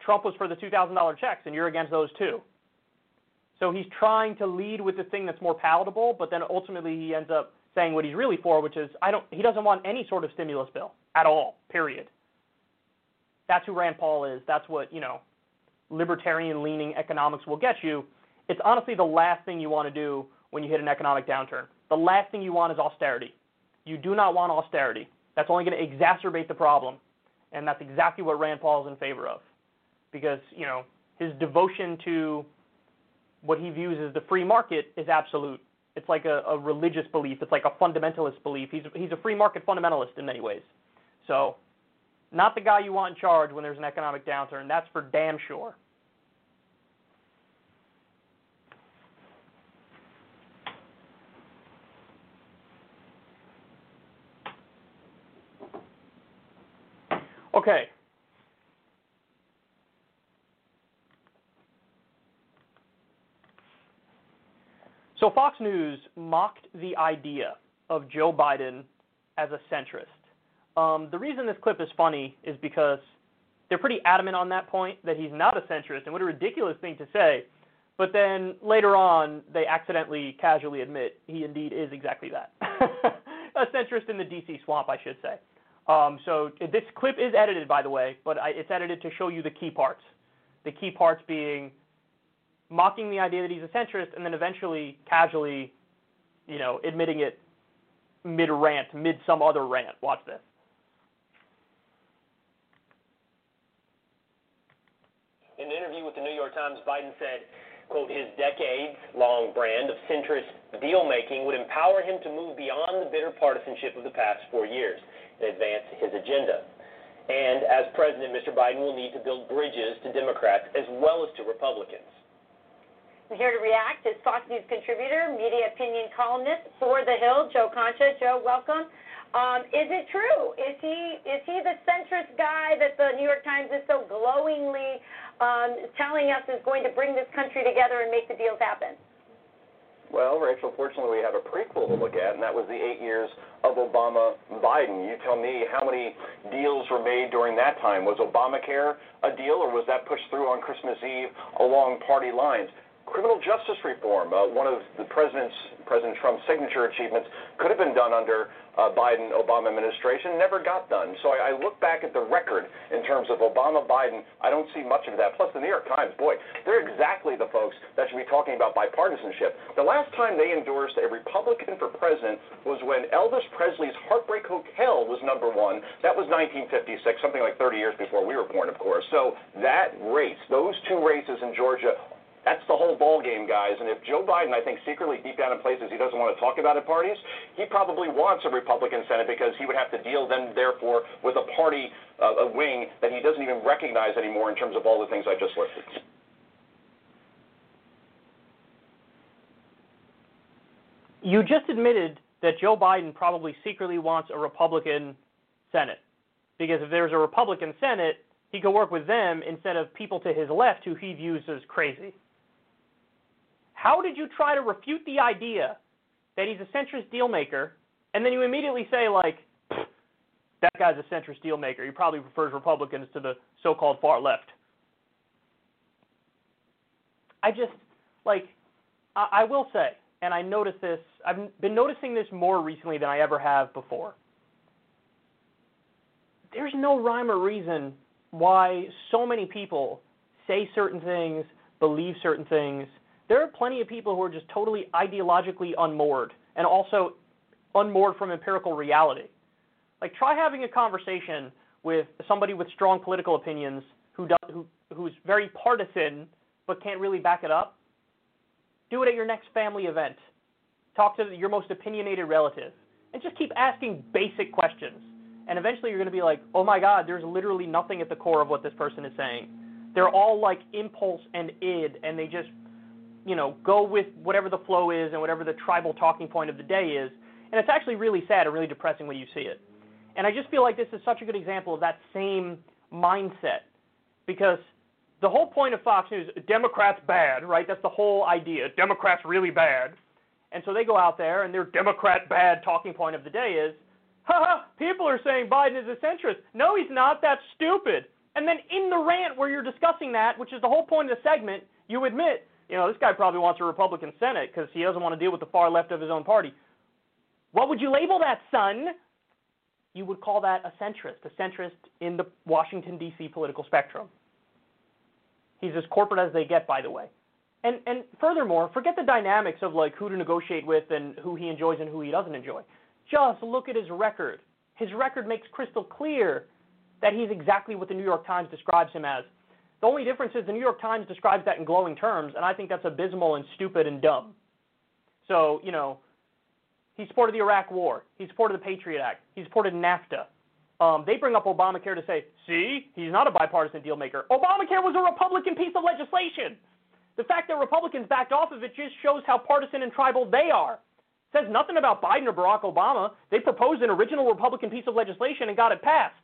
Trump was for the $2,000 checks, and you're against those too. So he's trying to lead with the thing that's more palatable, but then ultimately he ends up saying what he's really for, which is I don't. He doesn't want any sort of stimulus bill at all. Period. That's who Rand Paul is. That's what you know, libertarian-leaning economics will get you. It's honestly the last thing you want to do when you hit an economic downturn. The last thing you want is austerity. You do not want austerity. That's only going to exacerbate the problem, and that's exactly what Rand Paul is in favor of because you know his devotion to what he views as the free market is absolute. It's like a, a religious belief. It's like a fundamentalist belief. He's he's a free market fundamentalist in many ways. So, not the guy you want in charge when there's an economic downturn. That's for damn sure. Okay, So Fox News mocked the idea of Joe Biden as a centrist. Um, the reason this clip is funny is because they're pretty adamant on that point that he's not a centrist, and what a ridiculous thing to say. But then later on, they accidentally, casually admit he indeed is exactly that. (laughs) a centrist in the DC swamp, I should say. Um, so this clip is edited, by the way, but I, it's edited to show you the key parts. The key parts being mocking the idea that he's a centrist, and then eventually, casually, you know, admitting it mid rant, mid some other rant. Watch this. In an interview with the New York Times, Biden said, quote, his decades-long brand of centrist deal-making would empower him to move beyond the bitter partisanship of the past four years and advance his agenda. And as president, Mr. Biden will need to build bridges to Democrats as well as to Republicans. I'm here to react is Fox News contributor, media opinion columnist for The Hill, Joe Concha. Joe, welcome. Um, is it true? Is he is he the centrist guy that the New York Times is so glowingly um, telling us is going to bring this country together and make the deals happen? Well, Rachel, fortunately, we have a prequel to look at, and that was the eight years of Obama Biden. You tell me how many deals were made during that time. Was Obamacare a deal, or was that pushed through on Christmas Eve along party lines? Criminal justice reform, uh, one of the president's President Trump's signature achievements, could have been done under uh, Biden Obama administration, never got done. So I, I look back at the record in terms of Obama Biden. I don't see much of that. Plus, the New York Times, boy, they're exactly the folks that should be talking about bipartisanship. The last time they endorsed a Republican for president was when Elvis Presley's Heartbreak Hotel was number one. That was 1956, something like 30 years before we were born, of course. So that race, those two races in Georgia that's the whole ball game, guys. And if Joe Biden, I think, secretly deep down in places he doesn't want to talk about at parties, he probably wants a Republican Senate because he would have to deal then, therefore, with a party, uh, a wing that he doesn't even recognize anymore in terms of all the things I just listed. You just admitted that Joe Biden probably secretly wants a Republican Senate. Because if there's a Republican Senate, he could work with them instead of people to his left who he views as crazy. How did you try to refute the idea that he's a centrist dealmaker, and then you immediately say, like, that guy's a centrist dealmaker. He probably prefers Republicans to the so called far left. I just, like, I, I will say, and I notice this, I've been noticing this more recently than I ever have before. There's no rhyme or reason why so many people say certain things, believe certain things, there are plenty of people who are just totally ideologically unmoored and also unmoored from empirical reality. Like try having a conversation with somebody with strong political opinions who does, who who's very partisan but can't really back it up. Do it at your next family event. Talk to your most opinionated relative and just keep asking basic questions. And eventually you're going to be like, "Oh my god, there's literally nothing at the core of what this person is saying." They're all like impulse and id and they just you know, go with whatever the flow is and whatever the tribal talking point of the day is. And it's actually really sad and really depressing when you see it. And I just feel like this is such a good example of that same mindset because the whole point of Fox News, Democrats bad, right? That's the whole idea. Democrats really bad. And so they go out there and their Democrat bad talking point of the day is, haha, people are saying Biden is a centrist. No, he's not. That's stupid. And then in the rant where you're discussing that, which is the whole point of the segment, you admit you know, this guy probably wants a Republican Senate because he doesn't want to deal with the far left of his own party. What would you label that, son? You would call that a centrist, a centrist in the Washington, D.C. political spectrum. He's as corporate as they get, by the way. And, and furthermore, forget the dynamics of like who to negotiate with and who he enjoys and who he doesn't enjoy. Just look at his record. His record makes crystal clear that he's exactly what the New York Times describes him as the only difference is the New York Times describes that in glowing terms, and I think that's abysmal and stupid and dumb. So, you know, he supported the Iraq War. He supported the Patriot Act. He supported NAFTA. Um, they bring up Obamacare to say, see, he's not a bipartisan deal maker. Obamacare was a Republican piece of legislation. The fact that Republicans backed off of it just shows how partisan and tribal they are. It says nothing about Biden or Barack Obama. They proposed an original Republican piece of legislation and got it passed.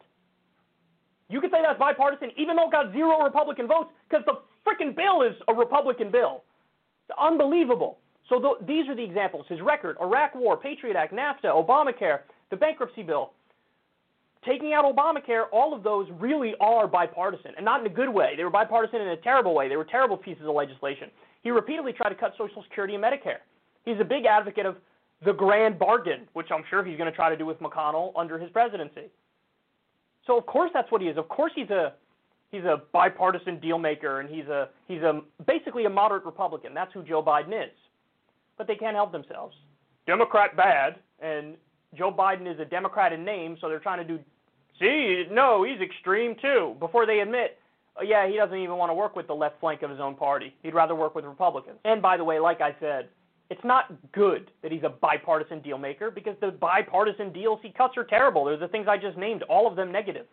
You could say that's bipartisan even though it got zero Republican votes because the freaking bill is a Republican bill. It's unbelievable. So th- these are the examples. His record, Iraq War, Patriot Act, NAFTA, Obamacare, the bankruptcy bill. Taking out Obamacare, all of those really are bipartisan, and not in a good way. They were bipartisan in a terrible way. They were terrible pieces of legislation. He repeatedly tried to cut Social Security and Medicare. He's a big advocate of the grand bargain, which I'm sure he's going to try to do with McConnell under his presidency. So of course that's what he is. Of course he's a he's a bipartisan deal maker and he's a he's a basically a moderate Republican. That's who Joe Biden is. But they can't help themselves. Democrat bad and Joe Biden is a Democrat in name, so they're trying to do see, no, he's extreme too, before they admit oh, yeah, he doesn't even want to work with the left flank of his own party. He'd rather work with Republicans. And by the way, like I said, it's not good that he's a bipartisan deal maker because the bipartisan deals he cuts are terrible. They're the things I just named, all of them negative.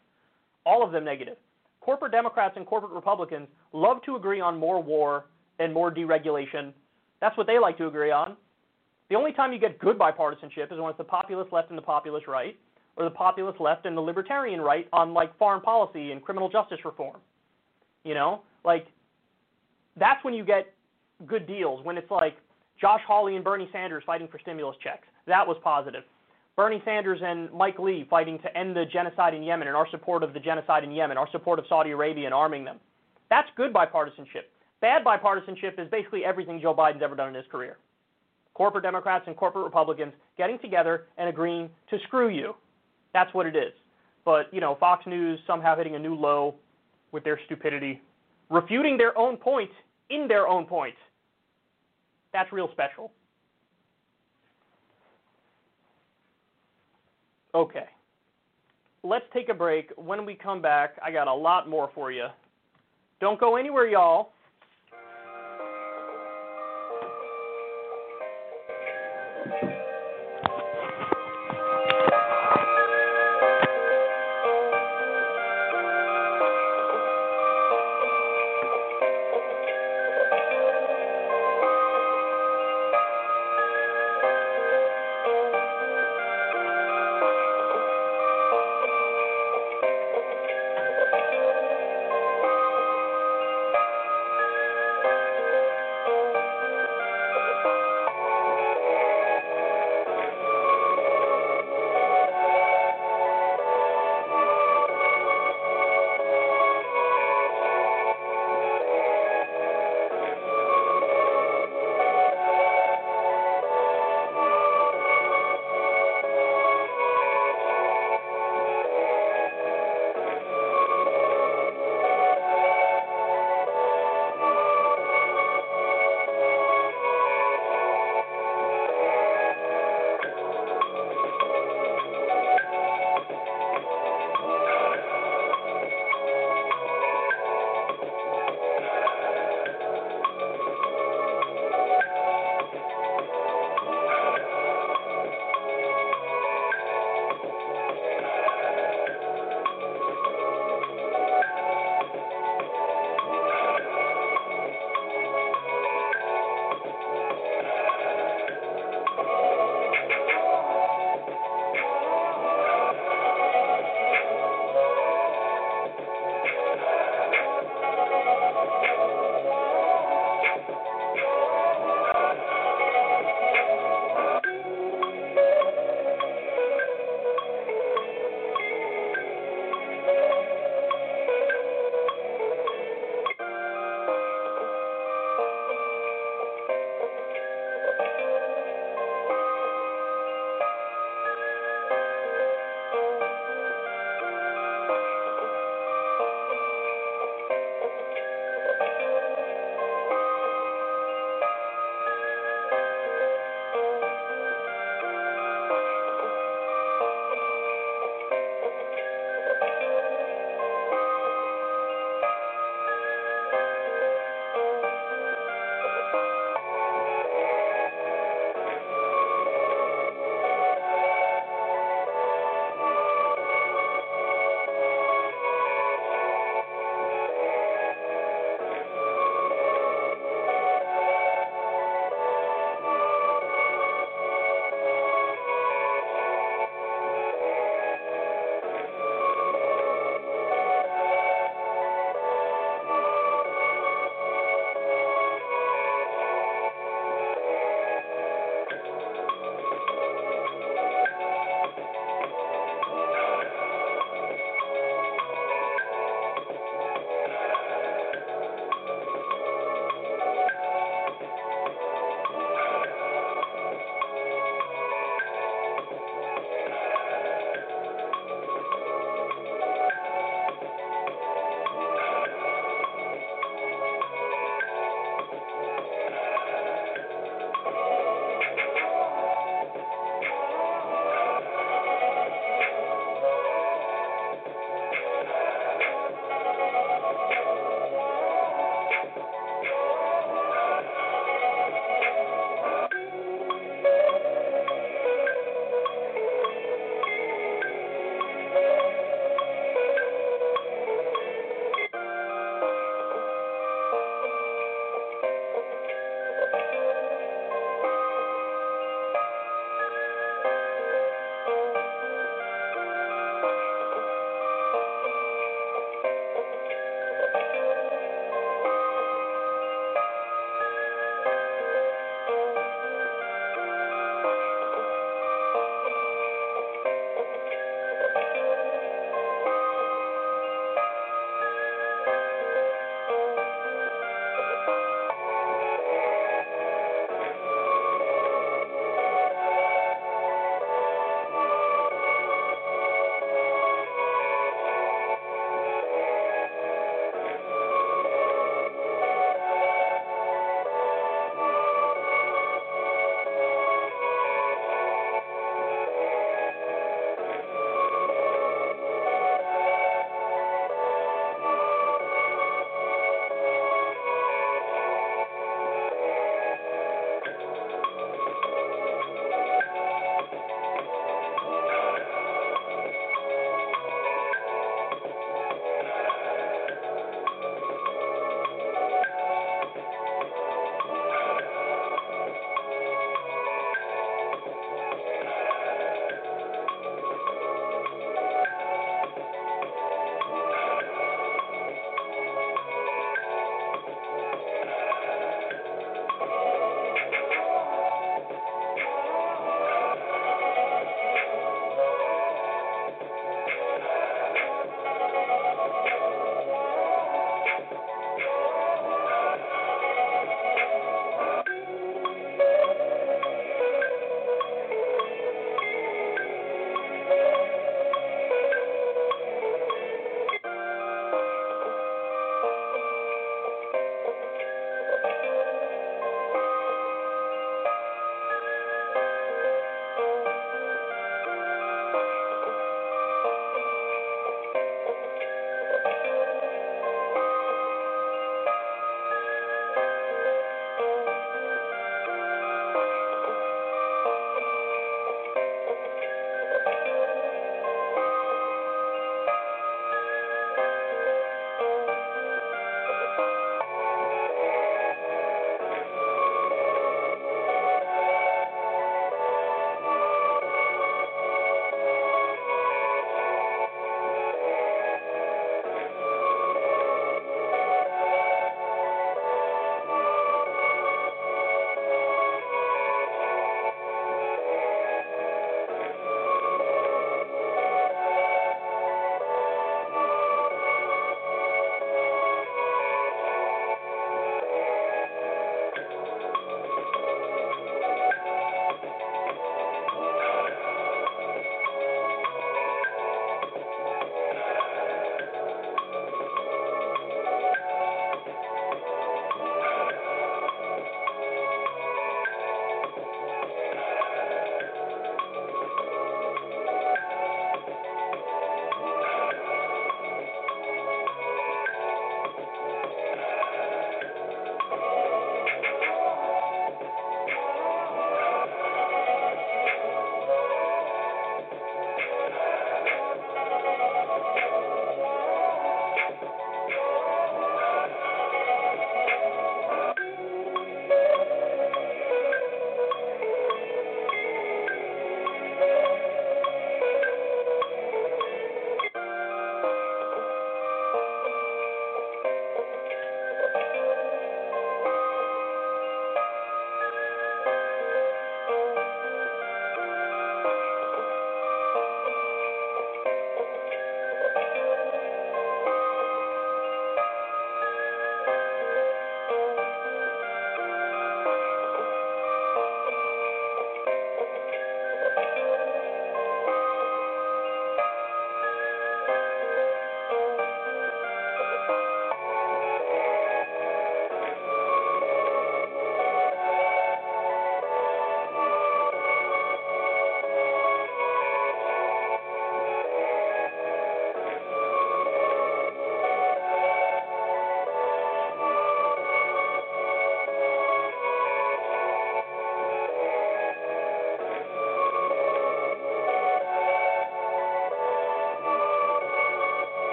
All of them negative. Corporate Democrats and corporate Republicans love to agree on more war and more deregulation. That's what they like to agree on. The only time you get good bipartisanship is when it's the populist left and the populist right, or the populist left and the libertarian right on like foreign policy and criminal justice reform. You know, like that's when you get good deals. When it's like Josh Hawley and Bernie Sanders fighting for stimulus checks. That was positive. Bernie Sanders and Mike Lee fighting to end the genocide in Yemen and our support of the genocide in Yemen, our support of Saudi Arabia and arming them. That's good bipartisanship. Bad bipartisanship is basically everything Joe Biden's ever done in his career. Corporate Democrats and corporate Republicans getting together and agreeing to screw you. That's what it is. But, you know, Fox News somehow hitting a new low with their stupidity, refuting their own point in their own point. That's real special. Okay. Let's take a break. When we come back, I got a lot more for you. Don't go anywhere, y'all.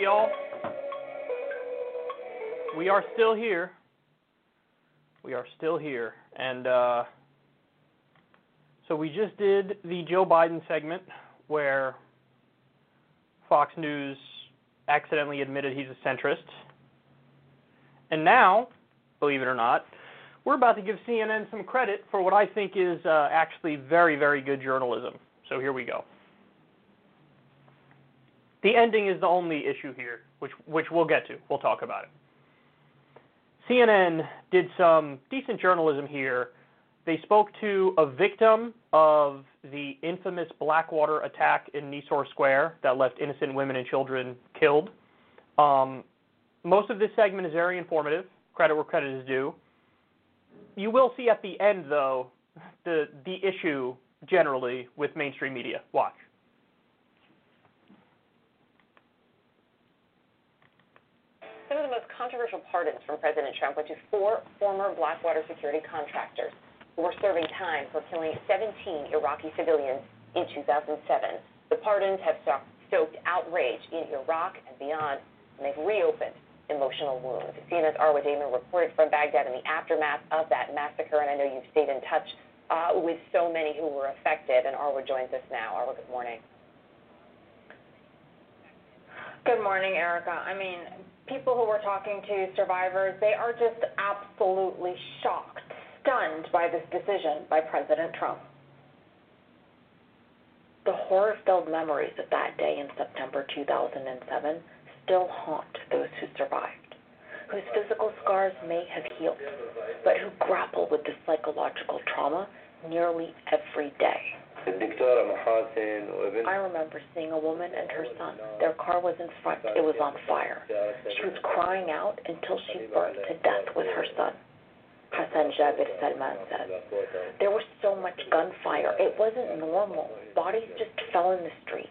Y'all. We are still here. We are still here. And uh, so we just did the Joe Biden segment where Fox News accidentally admitted he's a centrist. And now, believe it or not, we're about to give CNN some credit for what I think is uh, actually very, very good journalism. So here we go. The ending is the only issue here, which which we'll get to. We'll talk about it. CNN did some decent journalism here. They spoke to a victim of the infamous Blackwater attack in Nisour Square that left innocent women and children killed. Um, most of this segment is very informative. Credit where credit is due. You will see at the end, though, the the issue generally with mainstream media. Watch. Some of the most controversial pardons from President Trump went to four former Blackwater security contractors who were serving time for killing 17 Iraqi civilians in 2007. The pardons have stoked outrage in Iraq and beyond, and they've reopened emotional wounds. CNN's Arwa Damon reported from Baghdad in the aftermath of that massacre, and I know you've stayed in touch uh, with so many who were affected, and Arwa joins us now. Arwa, good morning. Good morning, Erica. I mean, people who we're talking to, survivors, they are just absolutely shocked, stunned by this decision by President Trump. The horror filled memories of that day in September 2007 still haunt those who survived, whose physical scars may have healed, but who grapple with the psychological trauma nearly every day. I remember seeing a woman and her son. Their car was in front. It was on fire. She was crying out until she burned to death with her son. Hassan Jabir Salman said. There was so much gunfire. It wasn't normal. Bodies just fell in the street.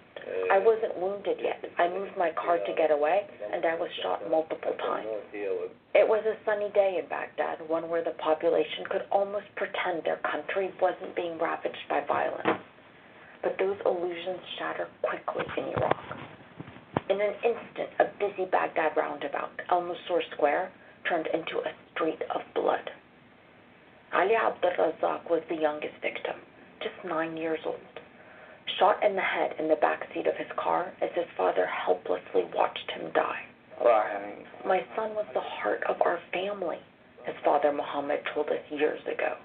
I wasn't wounded yet. I moved my car to get away, and I was shot multiple times. It was a sunny day in Baghdad, one where the population could almost pretend their country wasn't being ravaged by violence. But those illusions shatter quickly in Iraq. In an instant, a busy Baghdad roundabout, Al Nusur Square, turned into a street of blood. Ali Abdul Razak was the youngest victim, just nine years old shot in the head in the back seat of his car as his father helplessly watched him die. My son was the heart of our family, his father Muhammad told us years ago.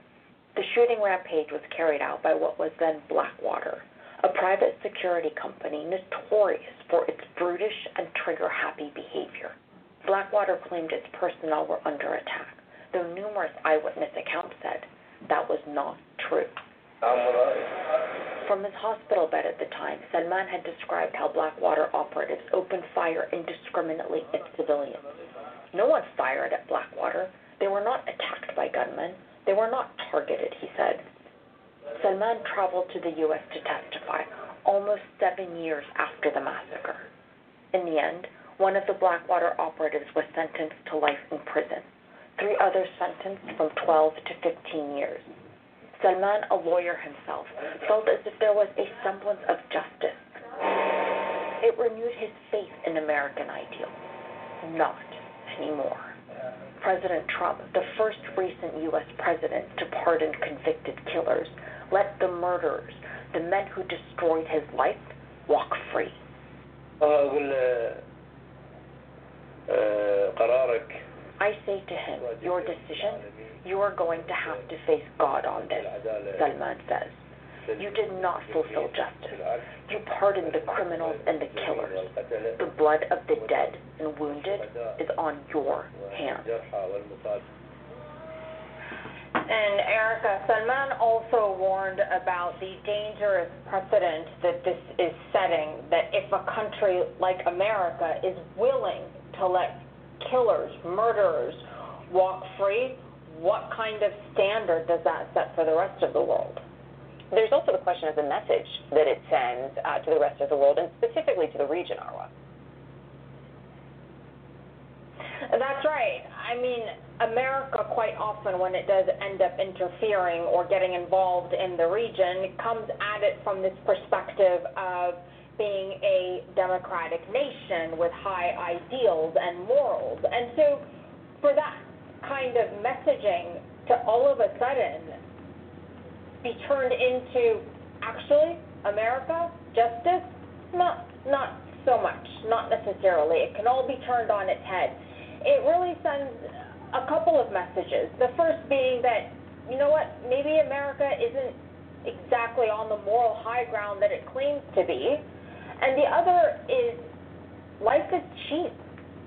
The shooting rampage was carried out by what was then Blackwater, a private security company notorious for its brutish and trigger happy behavior. Blackwater claimed its personnel were under attack, though numerous eyewitness accounts said that was not true. From his hospital bed at the time, Salman had described how Blackwater operatives opened fire indiscriminately at civilians. No one fired at Blackwater. They were not attacked by gunmen. They were not targeted, he said. Salman traveled to the U.S. to testify almost seven years after the massacre. In the end, one of the Blackwater operatives was sentenced to life in prison. Three others sentenced from 12 to 15 years. Salman, a lawyer himself, felt as if there was a semblance of justice. It renewed his faith in American ideals. Not anymore. President Trump, the first recent U.S. president to pardon convicted killers, let the murderers, the men who destroyed his life, walk free. I say to him, your decision, you are going to have to face God on this, Salman says. You did not fulfill justice. You pardoned the criminals and the killers. The blood of the dead and wounded is on your hands. And Erica, Salman also warned about the dangerous precedent that this is setting, that if a country like America is willing to let killers, murderers walk free, what kind of standard does that set for the rest of the world? There's also the question of the message that it sends uh, to the rest of the world, and specifically to the region, Arwa. That's right. I mean, America, quite often, when it does end up interfering or getting involved in the region, comes at it from this perspective of being a democratic nation with high ideals and morals. And so, for that kind of messaging to all of a sudden be turned into actually America, justice, not not so much, not necessarily. It can all be turned on its head. It really sends a couple of messages. The first being that you know what, maybe America isn't exactly on the moral high ground that it claims to be. And the other is life is cheap.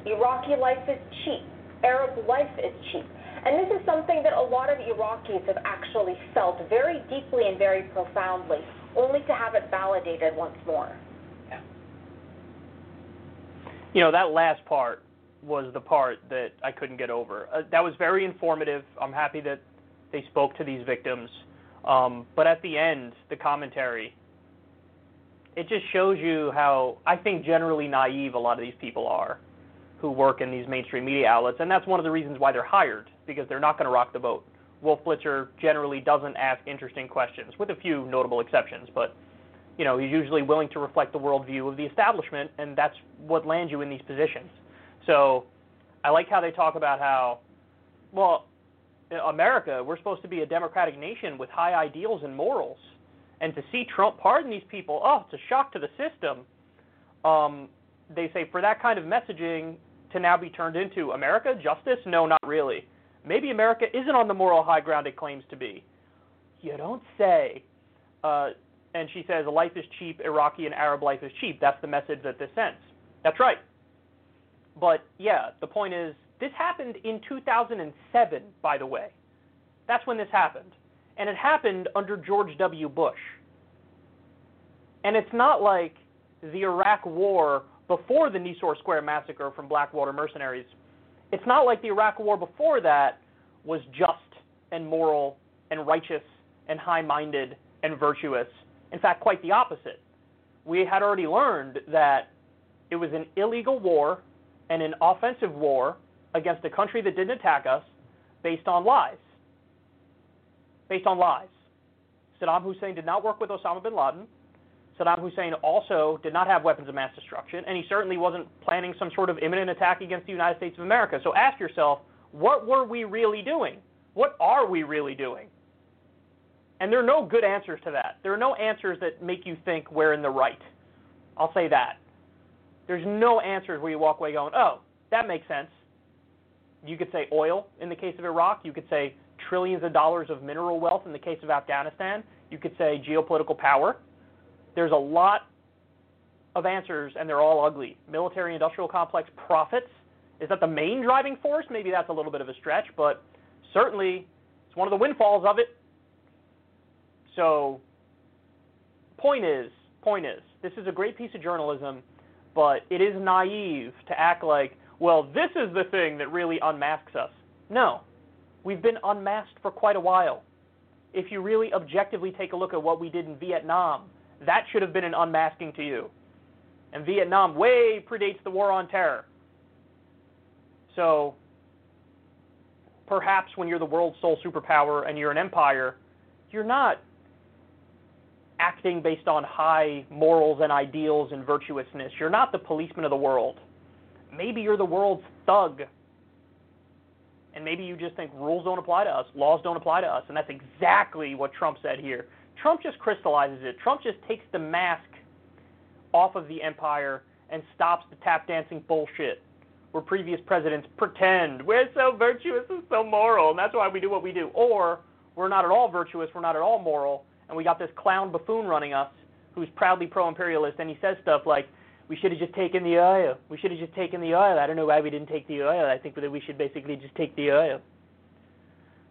Iraqi life is cheap. Arab life is cheap. And this is something that a lot of Iraqis have actually felt very deeply and very profoundly, only to have it validated once more. Yeah. You know, that last part was the part that I couldn't get over. Uh, that was very informative. I'm happy that they spoke to these victims. Um, but at the end, the commentary, it just shows you how I think generally naive a lot of these people are who work in these mainstream media outlets, and that's one of the reasons why they're hired because they're not going to rock the boat. Wolf Blitzer generally doesn't ask interesting questions, with a few notable exceptions, but you know he's usually willing to reflect the worldview of the establishment, and that's what lands you in these positions. So I like how they talk about how, well, America, we're supposed to be a democratic nation with high ideals and morals, and to see Trump pardon these people, oh, it's a shock to the system. Um, they say for that kind of messaging to now be turned into America justice, no, not really. Maybe America isn't on the moral high ground it claims to be. You don't say. Uh, and she says, life is cheap, Iraqi and Arab life is cheap. That's the message that this sends. That's right. But yeah, the point is, this happened in 2007, by the way. That's when this happened. And it happened under George W. Bush. And it's not like the Iraq War before the Nisour Square massacre from Blackwater mercenaries. It's not like the Iraq War before that was just and moral and righteous and high minded and virtuous. In fact, quite the opposite. We had already learned that it was an illegal war and an offensive war against a country that didn't attack us based on lies. Based on lies. Saddam Hussein did not work with Osama bin Laden. Saddam Hussein also did not have weapons of mass destruction, and he certainly wasn't planning some sort of imminent attack against the United States of America. So ask yourself, what were we really doing? What are we really doing? And there are no good answers to that. There are no answers that make you think we're in the right. I'll say that. There's no answers where you walk away going, oh, that makes sense. You could say oil in the case of Iraq. You could say trillions of dollars of mineral wealth in the case of Afghanistan. You could say geopolitical power. There's a lot of answers, and they're all ugly. Military industrial complex profits. Is that the main driving force? Maybe that's a little bit of a stretch, but certainly it's one of the windfalls of it. So, point is, point is, this is a great piece of journalism, but it is naive to act like, well, this is the thing that really unmasks us. No, we've been unmasked for quite a while. If you really objectively take a look at what we did in Vietnam, that should have been an unmasking to you. And Vietnam way predates the war on terror. So perhaps when you're the world's sole superpower and you're an empire, you're not acting based on high morals and ideals and virtuousness. You're not the policeman of the world. Maybe you're the world's thug. And maybe you just think rules don't apply to us, laws don't apply to us. And that's exactly what Trump said here. Trump just crystallizes it. Trump just takes the mask off of the empire and stops the tap dancing bullshit where previous presidents pretend we're so virtuous and so moral, and that's why we do what we do. Or we're not at all virtuous, we're not at all moral, and we got this clown buffoon running us who's proudly pro imperialist, and he says stuff like, we should have just taken the oil. We should have just taken the oil. I don't know why we didn't take the oil. I think that we should basically just take the oil.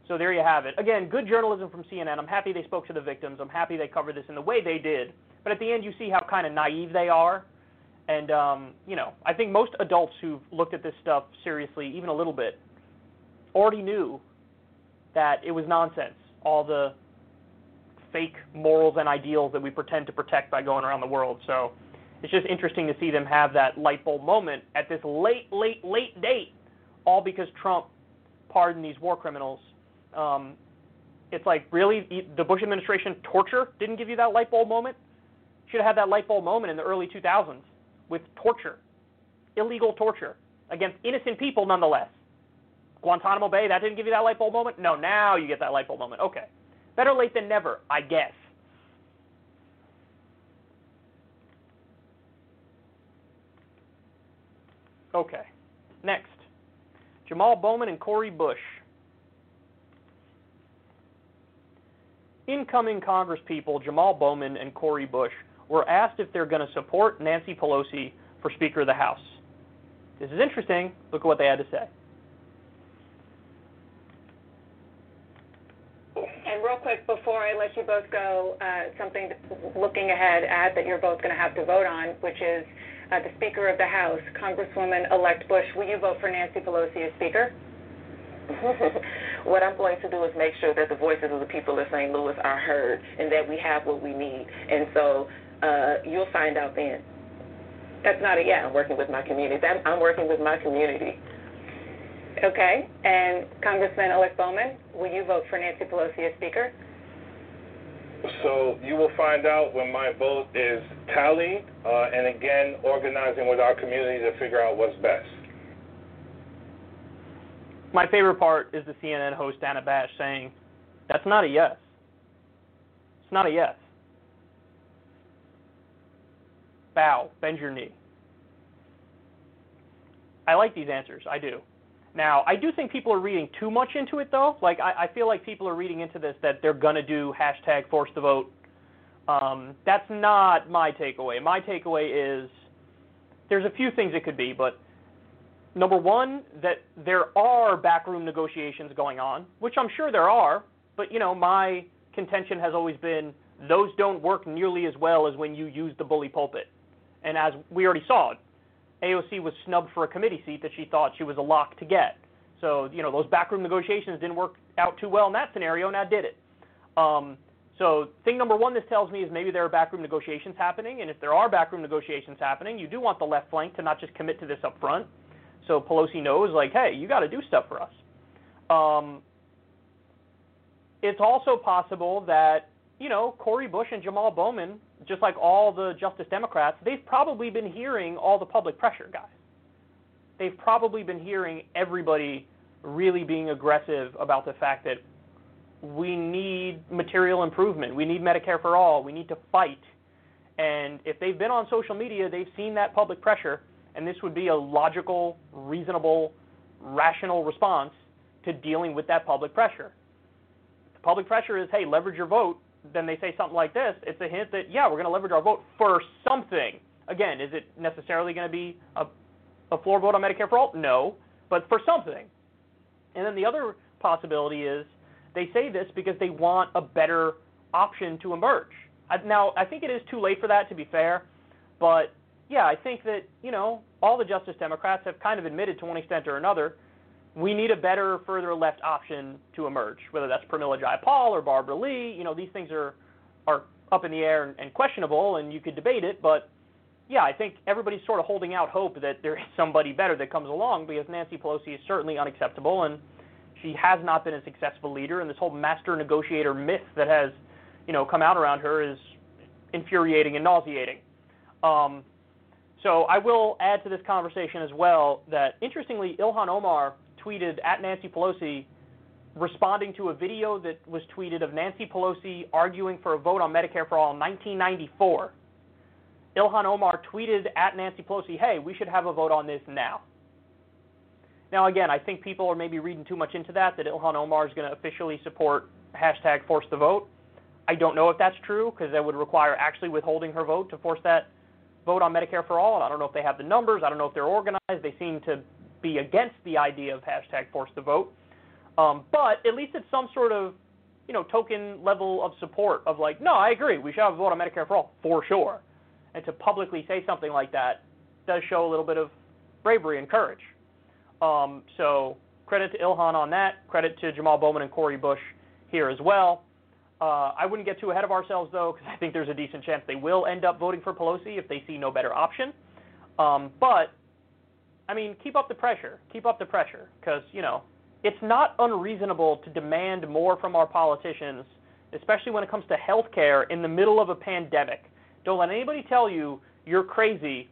So there you have it. Again, good journalism from CNN. I'm happy they spoke to the victims. I'm happy they covered this in the way they did. But at the end, you see how kind of naive they are. And, um, you know, I think most adults who've looked at this stuff seriously, even a little bit, already knew that it was nonsense. All the fake morals and ideals that we pretend to protect by going around the world. So it's just interesting to see them have that light bulb moment at this late, late, late date, all because Trump pardoned these war criminals um, it's like really the Bush administration torture didn't give you that light bulb moment. Should have had that light bulb moment in the early 2000s with torture, illegal torture against innocent people nonetheless. Guantanamo Bay, that didn't give you that light bulb moment? No, now you get that light bulb moment. Okay. Better late than never, I guess. Okay. Next. Jamal Bowman and Cori Bush. Incoming Congresspeople Jamal Bowman and Cori Bush were asked if they're going to support Nancy Pelosi for Speaker of the House. This is interesting. Look at what they had to say. And real quick, before I let you both go, uh, something looking ahead at that you're both going to have to vote on, which is uh, the Speaker of the House, Congresswoman-elect Bush. Will you vote for Nancy Pelosi as Speaker? (laughs) what I'm going to do is make sure that the voices of the people of St. Louis are heard and that we have what we need. And so uh, you'll find out then. That's not a yeah, I'm working with my community. I'm, I'm working with my community. Okay. And Congressman-elect Bowman, will you vote for Nancy Pelosi as Speaker? So you will find out when my vote is tallied, uh, and again, organizing with our community to figure out what's best. My favorite part is the CNN host Dana Bash saying, "That's not a yes. It's not a yes." Bow, bend your knee. I like these answers. I do. Now, I do think people are reading too much into it, though. Like, I, I feel like people are reading into this that they're going to do hashtag force the vote. Um, that's not my takeaway. My takeaway is there's a few things it could be, but number one, that there are backroom negotiations going on, which I'm sure there are, but, you know, my contention has always been those don't work nearly as well as when you use the bully pulpit. And as we already saw, AOC was snubbed for a committee seat that she thought she was a lock to get. So, you know, those backroom negotiations didn't work out too well in that scenario, now did it? Um, so, thing number one this tells me is maybe there are backroom negotiations happening, and if there are backroom negotiations happening, you do want the left flank to not just commit to this up front. So Pelosi knows, like, hey, you got to do stuff for us. Um, it's also possible that, you know, Cori Bush and Jamal Bowman just like all the Justice Democrats, they've probably been hearing all the public pressure, guys. They've probably been hearing everybody really being aggressive about the fact that we need material improvement. We need Medicare for all. We need to fight. And if they've been on social media, they've seen that public pressure, and this would be a logical, reasonable, rational response to dealing with that public pressure. The public pressure is, hey, leverage your vote then they say something like this, it's a hint that, yeah, we're going to leverage our vote for something. Again, is it necessarily going to be a, a floor vote on Medicare for all? No, but for something. And then the other possibility is they say this because they want a better option to emerge. Now, I think it is too late for that, to be fair, but yeah, I think that, you know, all the Justice Democrats have kind of admitted to one extent or another we need a better further left option to emerge, whether that's Pramila Jayapal or Barbara Lee. You know, these things are are up in the air and, and questionable, and you could debate it. But yeah, I think everybody's sort of holding out hope that there is somebody better that comes along because Nancy Pelosi is certainly unacceptable, and she has not been a successful leader. And this whole master negotiator myth that has, you know, come out around her is infuriating and nauseating. Um, so I will add to this conversation as well that interestingly, Ilhan Omar tweeted at Nancy Pelosi responding to a video that was tweeted of Nancy Pelosi arguing for a vote on Medicare for all in 1994. Ilhan Omar tweeted at Nancy Pelosi, hey, we should have a vote on this now. Now, again, I think people are maybe reading too much into that, that Ilhan Omar is going to officially support hashtag force the vote. I don't know if that's true because that would require actually withholding her vote to force that vote on Medicare for all. And I don't know if they have the numbers. I don't know if they're organized. They seem to be against the idea of hashtag force the vote. Um, but at least it's some sort of, you know, token level of support of like, no, I agree, we should have a vote on Medicare for all for sure. And to publicly say something like that does show a little bit of bravery and courage. Um, so credit to Ilhan on that. Credit to Jamal Bowman and Cori Bush here as well. Uh, I wouldn't get too ahead of ourselves though, because I think there's a decent chance they will end up voting for Pelosi if they see no better option. Um, but I mean, keep up the pressure. Keep up the pressure because, you know, it's not unreasonable to demand more from our politicians, especially when it comes to health care in the middle of a pandemic. Don't let anybody tell you you're crazy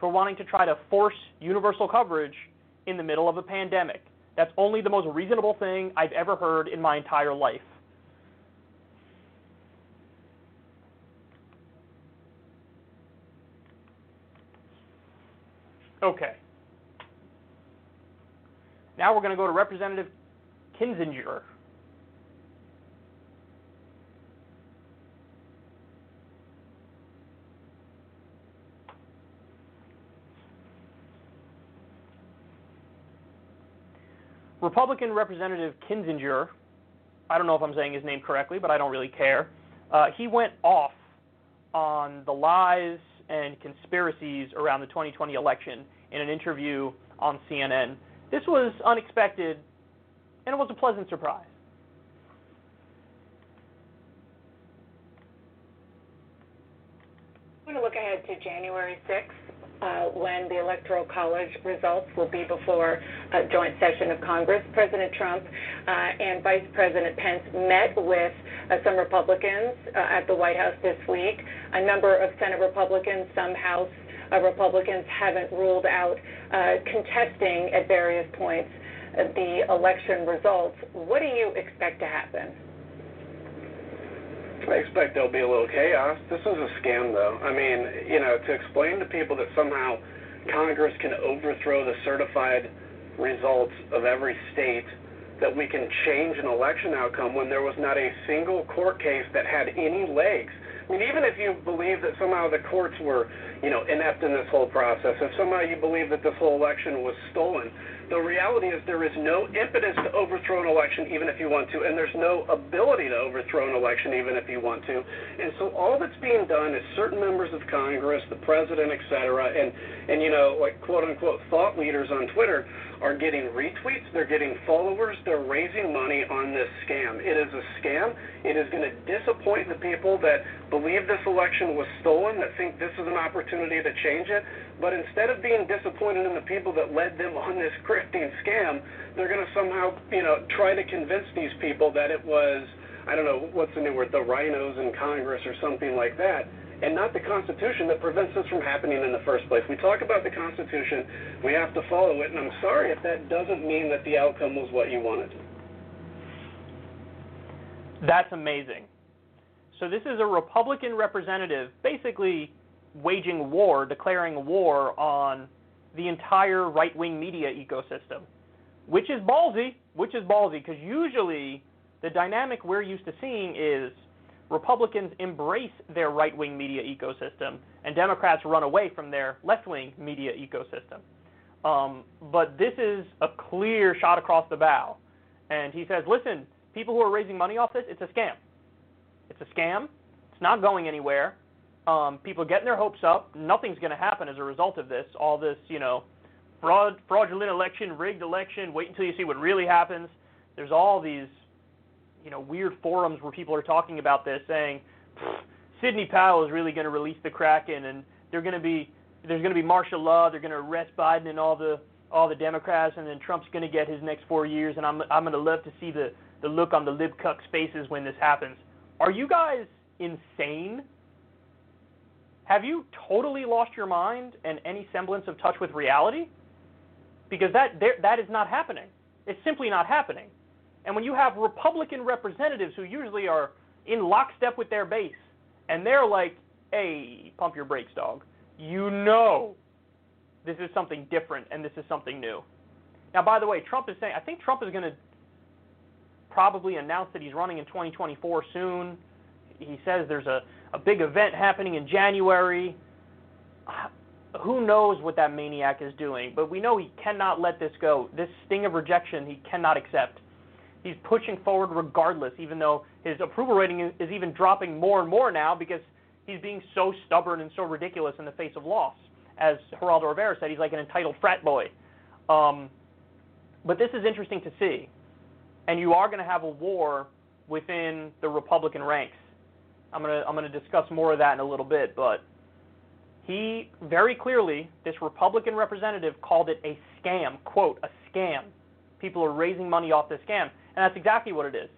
for wanting to try to force universal coverage in the middle of a pandemic. That's only the most reasonable thing I've ever heard in my entire life. Okay. Now we're going to go to Representative Kinzinger. Republican Representative Kinzinger, I don't know if I'm saying his name correctly, but I don't really care. Uh, he went off on the lies and conspiracies around the 2020 election in an interview on CNN. This was unexpected, and it was a pleasant surprise. I'm going to look ahead to January 6th. Uh, when the Electoral College results will be before a joint session of Congress. President Trump uh, and Vice President Pence met with uh, some Republicans uh, at the White House this week. A number of Senate Republicans, some House Republicans haven't ruled out uh, contesting at various points the election results. What do you expect to happen? I expect there'll be a little chaos. This is a scam, though. I mean, you know, to explain to people that somehow Congress can overthrow the certified results of every state, that we can change an election outcome when there was not a single court case that had any legs. I mean, even if you believe that somehow the courts were, you know, inept in this whole process, if somehow you believe that this whole election was stolen, the reality is there is no impetus to overthrow an election even if you want to, and there's no ability to overthrow an election even if you want to. And so all that's being done is certain members of Congress, the president, et cetera, and, and you know, like quote unquote thought leaders on Twitter are getting retweets, they're getting followers, they're raising money on this scam. It is a scam. It is going to disappoint the people that believe this election was stolen, that think this is an opportunity to change it. But instead of being disappointed in the people that led them on this grifting scam, they're going to somehow, you know, try to convince these people that it was, I don't know, what's the new word, the rhinos in Congress or something like that and not the Constitution that prevents this from happening in the first place. We talk about the Constitution, we have to follow it, and I'm sorry if that doesn't mean that the outcome was what you wanted. That's amazing. So this is a Republican representative basically waging war, declaring war on the entire right-wing media ecosystem, which is ballsy, which is ballsy because usually the dynamic we're used to seeing is Republicans embrace their right wing media ecosystem, and Democrats run away from their left wing media ecosystem. Um, but this is a clear shot across the bow. And he says, listen, people who are raising money off this, it's a scam. It's a scam. It's not going anywhere. Um, people getting their hopes up. Nothing's going to happen as a result of this. All this, you know, fraud, fraudulent election, rigged election. Wait until you see what really happens. There's all these you know weird forums where people are talking about this, saying Sidney Powell is really going to release the Kraken, and they're going to be there's going to be martial law. They're going to arrest Biden and all the all the Democrats, and then Trump's going to get his next four years. And I'm I'm going to love to see the the look on the lib cucks faces when this happens. Are you guys insane? Have you totally lost your mind and any semblance of touch with reality? Because that there, that is not happening. It's simply not happening. And when you have Republican representatives who usually are in lockstep with their base, and they're like, hey, pump your brakes, dog. You know this is something different and this is something new. Now, by the way, Trump is saying, I think Trump is going to probably announce that he's running in 2024 soon. He says there's a, a big event happening in January. (sighs) Who knows what that maniac is doing, but we know he cannot let this go. This sting of rejection he cannot accept he's pushing forward regardless, even though his approval rating is, even dropping more and more now because he's being so stubborn and so ridiculous in the face of loss. As Geraldo Rivera said, he's like an entitled frat boy. Um, but this is interesting to see. And you are going to have a war within the Republican ranks. I'm going to I'm going to discuss more of that in a little bit, but he very clearly, this Republican representative called it a scam, quote, a scam. People are raising money off this scam. And that's exactly what it is.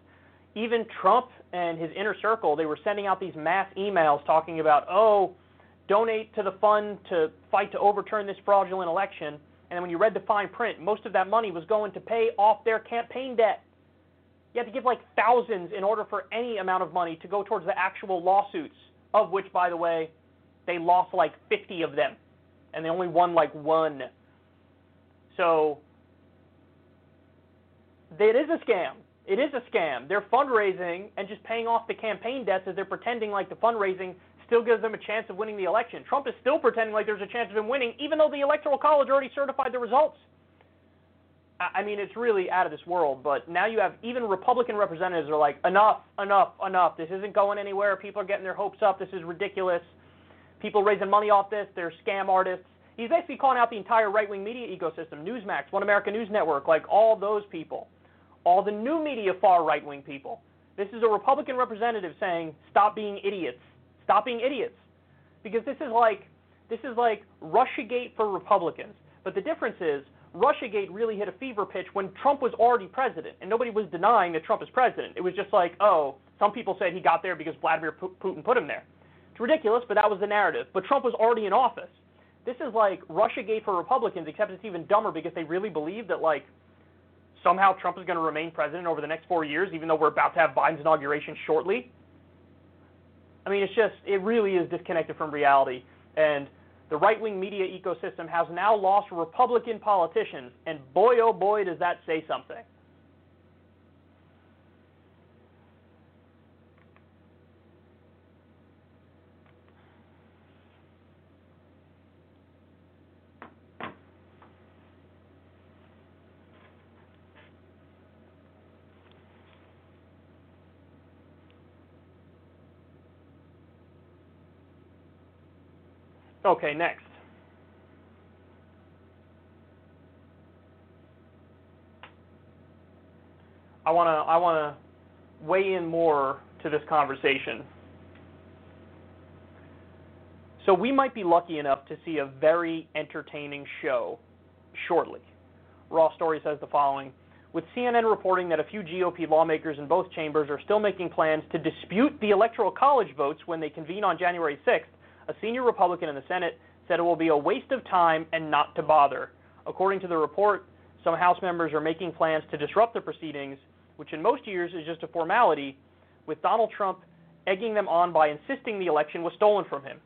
Even Trump and his inner circle, they were sending out these mass emails talking about, oh, donate to the fund to fight to overturn this fraudulent election. And when you read the fine print, most of that money was going to pay off their campaign debt. You had to give like thousands in order for any amount of money to go towards the actual lawsuits, of which, by the way, they lost like 50 of them, and they only won like one. So it is a scam. It is a scam. They're fundraising and just paying off the campaign debts as they're pretending like the fundraising still gives them a chance of winning the election. Trump is still pretending like there's a chance of him winning, even though the Electoral College already certified the results. I mean, it's really out of this world. But now you have even Republican representatives are like, enough, enough, enough. This isn't going anywhere. People are getting their hopes up. This is ridiculous. People raising money off this. They're scam artists. He's basically calling out the entire right-wing media ecosystem, Newsmax, One America News Network, like all those people, all the new media far right-wing people. This is a Republican representative saying, "Stop being idiots. Stop being idiots," because this is like this is like RussiaGate for Republicans. But the difference is Russiagate really hit a fever pitch when Trump was already president, and nobody was denying that Trump is president. It was just like, oh, some people said he got there because Vladimir Putin put him there. It's ridiculous, but that was the narrative. But Trump was already in office. This is like Russiagate for Republicans, except it's even dumber because they really believe that like somehow Trump is going to remain president over the next four years, even though we're about to have Biden's inauguration shortly. I mean, it's just it really is disconnected from reality, and the right wing media ecosystem has now lost Republican politicians, and boy, oh boy, does that say something. Okay, next. I want to I want to weigh in more to this conversation. So we might be lucky enough to see a very entertaining show shortly. Raw Story says the following with CNN reporting that a few GOP lawmakers in both chambers are still making plans to dispute the Electoral College votes when they convene on January 6th, a senior Republican in the Senate said it will be a waste of time and not to bother. According to the report, some House members are making plans to disrupt the proceedings, which in most years is just a formality, with Donald Trump egging them on by insisting the election was stolen from him.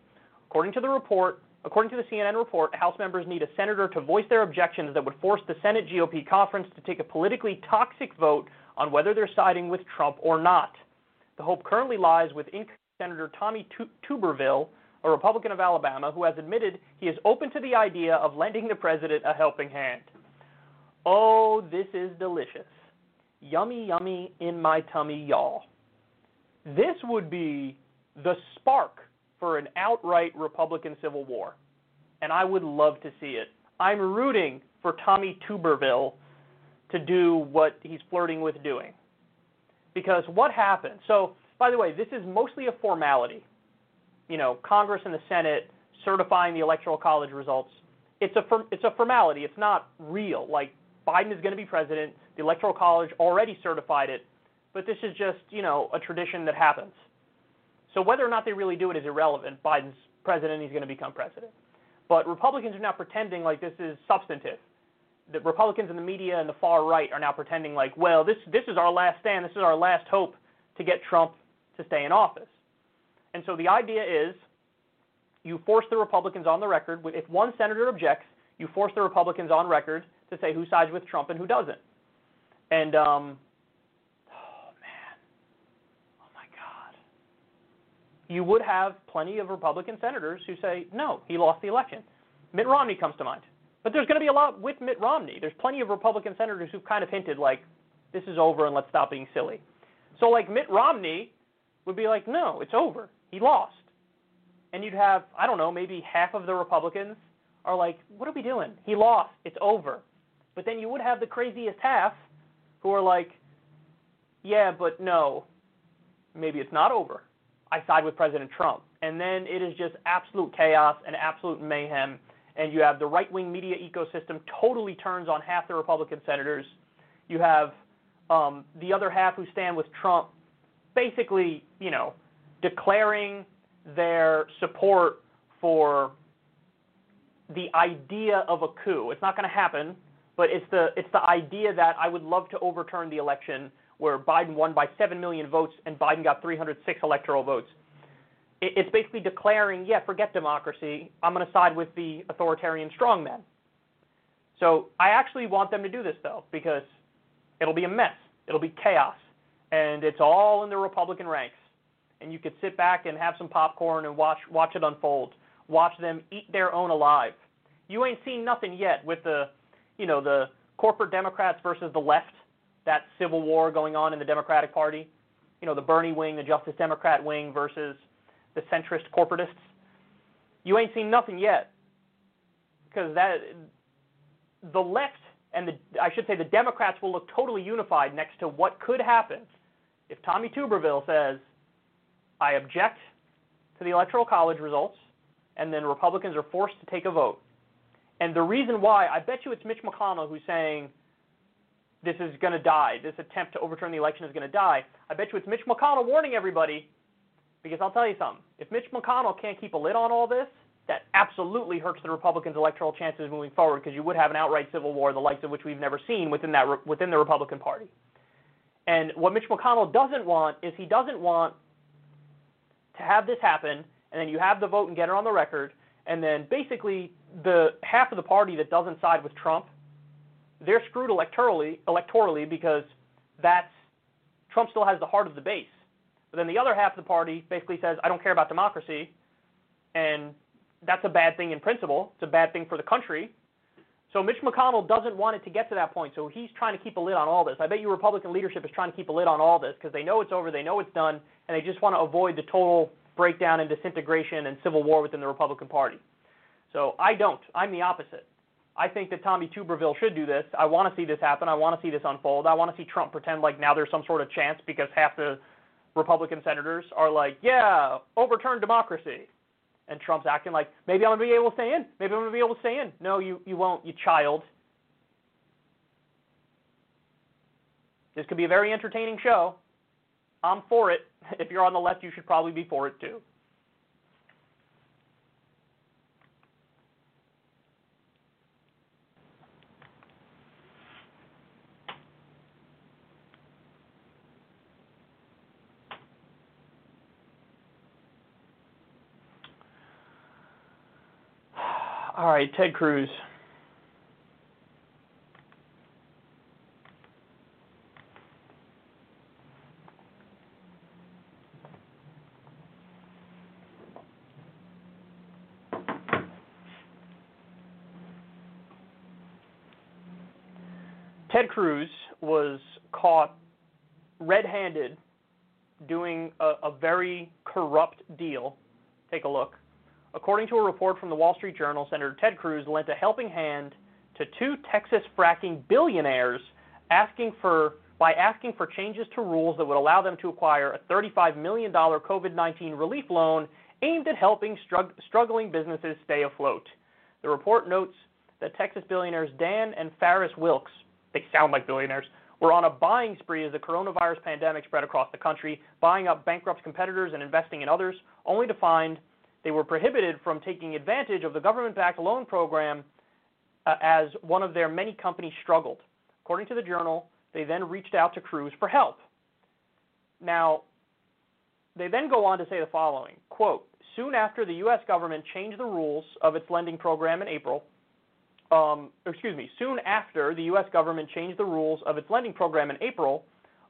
According to the report, according to the CNN report, House members need a senator to voice their objections that would force the Senate GOP conference to take a politically toxic vote on whether they're siding with Trump or not. The hope currently lies with Senator Tommy Tuberville, a Republican of Alabama, who has admitted he is open to the idea of lending the president a helping hand. Oh, this is delicious. Yummy, yummy in my tummy, y'all. This would be the spark for an outright Republican civil war. And I would love to see it. I'm rooting for Tommy Tuberville to do what he's flirting with doing. Because what happened? So, by the way, this is mostly a formality you know, Congress and the Senate certifying the Electoral College results, it's a it's a formality. It's not real. Like Biden is going to be president. The Electoral College already certified it, but this is just you know a tradition that happens. So whether or not they really do it is irrelevant. Biden's president. He's going to become president. But Republicans are now pretending like this is substantive. The Republicans in the media and the far right are now pretending like, well, this this is our last stand. This is our last hope to get Trump to stay in office. And so the idea is you force the Republicans on the record. If one senator objects, you force the Republicans on record to say who sides with Trump and who doesn't. And, um, oh, man. Oh, my God. You would have plenty of Republican senators who say, no, he lost the election. Mitt Romney comes to mind. But there's going to be a lot with Mitt Romney. There's plenty of Republican senators who've kind of hinted, like, this is over and let's stop being silly. So, like, Mitt Romney would be like, no, it's over. He lost. And you'd have, I don't know, maybe half of the Republicans are like, what are we doing? He lost. It's over. But then you would have the craziest half who are like, yeah, but no, maybe it's not over. I side with President Trump. And then it is just absolute chaos and absolute mayhem. And you have the right wing media ecosystem totally turns on half the Republican senators. You have um, the other half who stand with Trump basically, you know, declaring their support for the idea of a coup. It's not going to happen, but it's the it's the idea that I would love to overturn the election where Biden won by 7 million votes and Biden got 306 electoral votes. It, it's basically declaring, yeah, forget democracy. I'm going to side with the authoritarian strongmen. So I actually want them to do this though because it'll be a mess. It'll be chaos, and it's all in the Republican ranks. And you could sit back and have some popcorn and watch watch it unfold. Watch them eat their own alive. You ain't seen nothing yet with the, you know, the corporate Democrats versus the left. That civil war going on in the Democratic Party. You know, the Bernie wing, the Justice Democrat wing versus the centrist corporatists. You ain't seen nothing yet because that the left and the I should say the Democrats will look totally unified next to what could happen if Tommy Tuberville says, "I object to the electoral college results," and then Republicans are forced to take a vote. And the reason why, I bet you it's Mitch McConnell who's saying this is going to die. This attempt to overturn the election is going to die. I bet you it's Mitch McConnell warning everybody because I'll tell you something. If Mitch McConnell can't keep a lid on all this, that absolutely hurts the Republicans' electoral chances moving forward because you would have an outright civil war, the likes of which we've never seen within that within the Republican Party. And what Mitch McConnell doesn't want is he doesn't want to have this happen, and then you have the vote and get it on the record, and then basically the half of the party that doesn't side with Trump, they're screwed electorally electorally because that's Trump still has the heart of the base. But then the other half of the party basically says, I don't care about democracy, and that's a bad thing in principle. It's a bad thing for the country. So Mitch McConnell doesn't want it to get to that point. So he's trying to keep a lid on all this. I bet you Republican leadership is trying to keep a lid on all this because they know it's over, they know it's done, and they just want to avoid the total breakdown and disintegration and civil war within the Republican Party. So I don't. I'm the opposite. I think that Tommy Tuberville should do this. I want to see this happen. I want to see this unfold. I want to see Trump pretend like now there's some sort of chance because half the Republican senators are like, yeah, overturn democracy and Trump's acting like maybe I'm gonna be able to stay in. Maybe I'm gonna be able to stay in. No, you you won't, you child. This could be a very entertaining show. I'm for it. (laughs) If you're on the left, you should probably be for it too. All right, Ted Cruz. Ted Cruz was caught red handed doing a, a, very corrupt deal. Take a look. According to a report from the Wall Street Journal, Senator Ted Cruz lent a helping hand to two Texas fracking billionaires asking for by asking for changes to rules that would allow them to acquire a $35 million COVID-19 relief loan aimed at helping strugg- struggling businesses stay afloat. The report notes that Texas billionaires Dan and Farris Wilks, they sound like billionaires, were on a buying spree as the coronavirus pandemic spread across the country, buying up bankrupt competitors and investing in others, only to find they were prohibited from taking advantage of the government backed loan program uh, as one of their many companies struggled. According to the journal, they then reached out to Cruz for help. Now, they then go on to say the following quote, soon after the U.S. government changed the rules of its lending program in April, um, excuse me, soon after the U.S. government changed the rules of its lending program in April,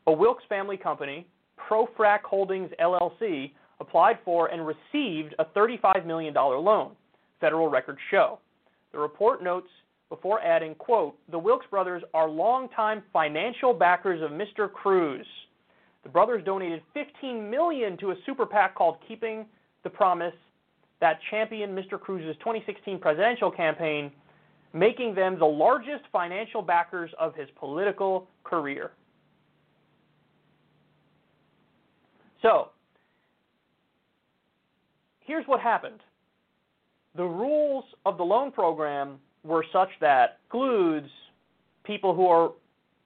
a Wilks family company, ProFrac Holdings LLC, applied for and received a $35 million loan, federal records show. The report notes before adding, quote, the Wilks brothers are longtime financial backers of Mr. Cruz. The brothers donated 15 million to a super PAC called Keeping the Promise that championed Mr. Cruz's 2016 presidential campaign, making them the largest financial backers of his political career. So, here's what happened the rules of the loan program were such that excludes people who are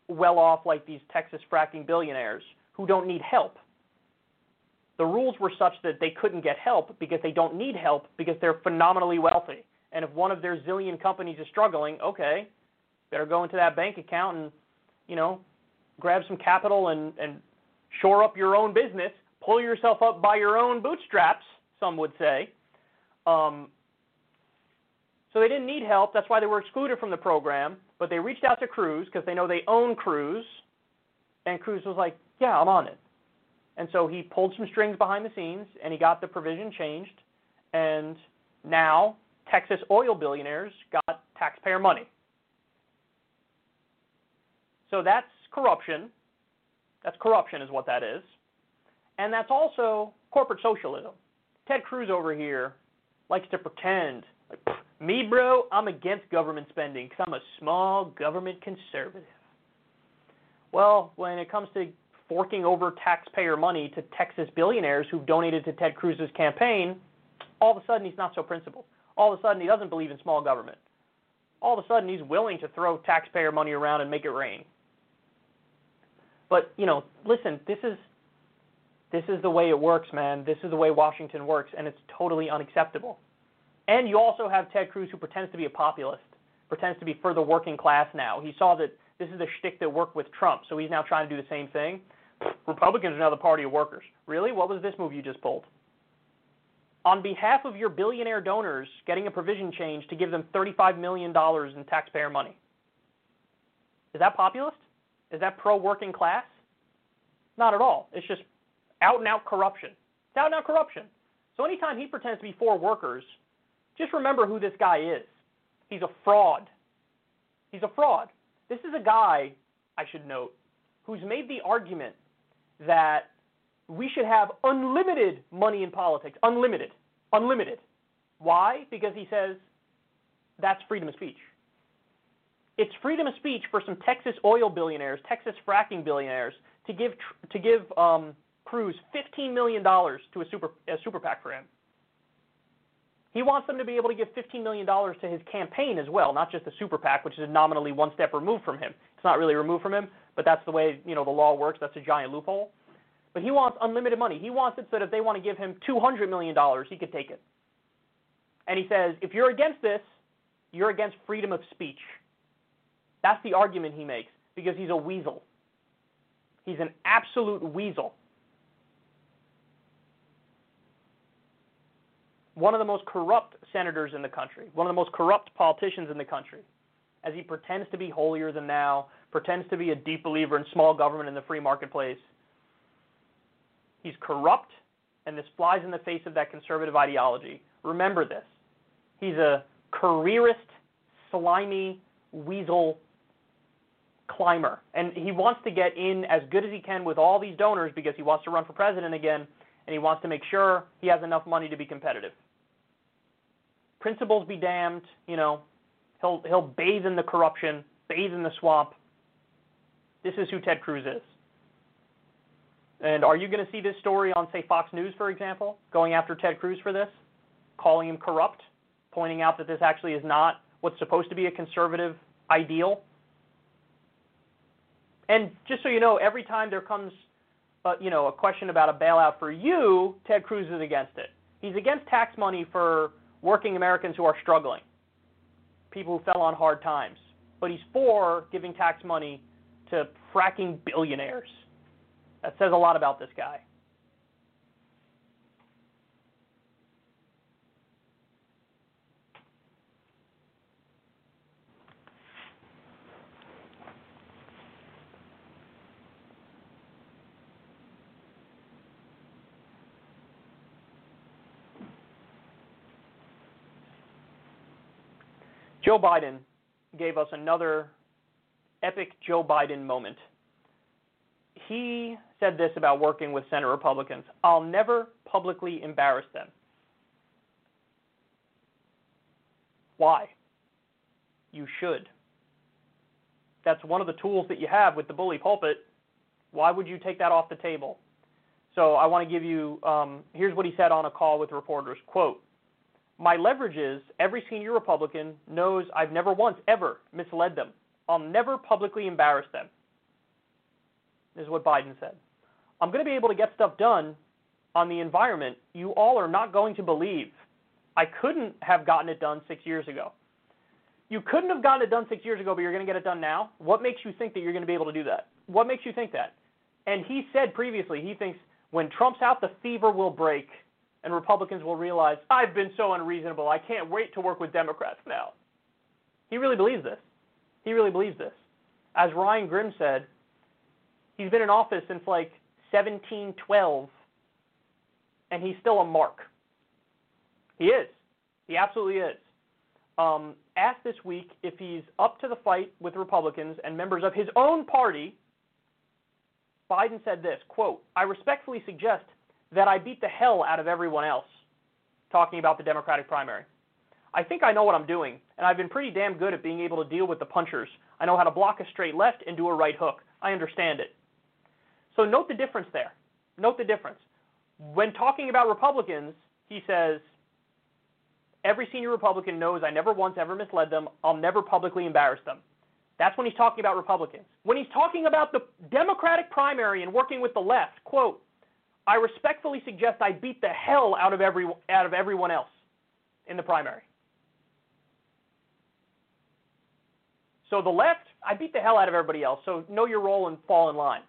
well off, like these Texas fracking billionaires who don't need help. the rules were such that they couldn't get help because they don't need help because they're phenomenally wealthy. And if one of their zillion companies is struggling, okay, better go into that bank account and, you know, grab some capital and, and shore up your own business, pull yourself up by your own bootstraps, some would say. Um, so they didn't need help. That's why they were excluded from the program. But they reached out to Cruz because they know they own Cruz. And Cruz was like, yeah, I'm on it. And so he pulled some strings behind the scenes and he got the provision changed. And now Texas oil billionaires got taxpayer money. So that's corruption. That's corruption, is what that is. And that's also corporate socialism. Ted Cruz over here likes to pretend, like, me, bro, I'm against government spending because I'm a small government conservative. Well, when it comes to forking over taxpayer money to Texas billionaires who've donated to Ted Cruz's campaign, all of a sudden he's not so principled. All of a sudden he doesn't believe in small government. All of a sudden he's willing to throw taxpayer money around and make it rain. But, you know, listen, this is this is the way it works, man. This is the way Washington works and it's totally unacceptable. And you also have Ted Cruz who pretends to be a populist, pretends to be for the working class now. He saw that this is the shtick that worked with Trump, so he's now trying to do the same thing. Republicans are now the party of workers. Really? What was this move you just pulled? On behalf of your billionaire donors, getting a provision change to give them $35 million in taxpayer money. Is that populist? Is that pro working class? Not at all. It's just out and out corruption. It's out and out corruption. So anytime he pretends to be for workers, just remember who this guy is. He's a fraud. He's a fraud. This is a guy, I should note, who's made the argument that we should have unlimited money in politics. Unlimited. Unlimited. Why? Because he says that's freedom of speech. It's freedom of speech for some Texas oil billionaires, Texas fracking billionaires, to give to give um, Cruz $15 million to a super a super PAC for him. He wants them to be able to give $15 million to his campaign as well, not just the super PAC, which is nominally one step removed from him. It's not really removed from him, but that's the way you know the law works. That's a giant loophole. But he wants unlimited money. He wants it so that if they want to give him $200 million, he could take it. And he says, if you're against this, you're against freedom of speech. That's the argument he makes because he's a weasel. He's an absolute weasel. One of the most corrupt senators in the country, one of the most corrupt politicians in the country, as he pretends to be holier than thou, pretends to be a deep believer in small government and the free marketplace. He's corrupt, and this flies in the face of that conservative ideology. Remember this. He's a careerist, slimy, weasel climber. And he wants to get in as good as he can with all these donors because he wants to run for president again and he wants to make sure he has enough money to be competitive. Principles be damned, you know, he'll he'll bathe in the corruption, bathe in the swamp. This is who Ted Cruz is. And are you going to see this story on, say, Fox News, for example, going after Ted Cruz for this, calling him corrupt, pointing out that this actually is not what's supposed to be a conservative ideal? And just so you know, every time there comes, uh, you know, a question about a bailout for you, Ted Cruz is against it. He's against tax money for working Americans who are struggling, people who fell on hard times. But he's for giving tax money to fracking billionaires. That says a lot about this guy. Joe Biden gave us another epic Joe Biden moment. He said this about working with Senate Republicans I'll never publicly embarrass them. Why? You should. That's one of the tools that you have with the bully pulpit. Why would you take that off the table? So I want to give you um, here's what he said on a call with reporters. Quote, my leverage is every senior Republican knows I've never once, ever misled them. I'll never publicly embarrass them. This is what Biden said. I'm going to be able to get stuff done on the environment, you all are not going to believe. I couldn't have gotten it done six years ago. You couldn't have gotten it done six years ago, but you're going to get it done now. What makes you think that you're going to be able to do that? What makes you think that? And he said previously, he thinks when Trump's out, the fever will break and Republicans will realize, I've been so unreasonable. I can't wait to work with Democrats now. He really believes this. He really believes this. As Ryan Grim said, he's been in office since like 1712, and he's still a mark. He is. He absolutely is. Um, asked this week if he's up to the fight with Republicans and members of his own party, Biden said this, quote, I respectfully suggest that I beat the hell out of everyone else, talking about the Democratic primary. I think I know what I'm doing, and I've been pretty damn good at being able to deal with the punchers. I know how to block a straight left and do a right hook. I understand it. So note the difference there. Note the difference. When talking about Republicans, he says, Every senior Republican knows I never once ever misled them. I'll never publicly embarrass them. That's when he's talking about Republicans. When he's talking about the Democratic primary and working with the left, quote, I respectfully suggest I beat the hell out of every out of everyone else in the primary. So the left, I beat the hell out of everybody else. So know your role and fall in line.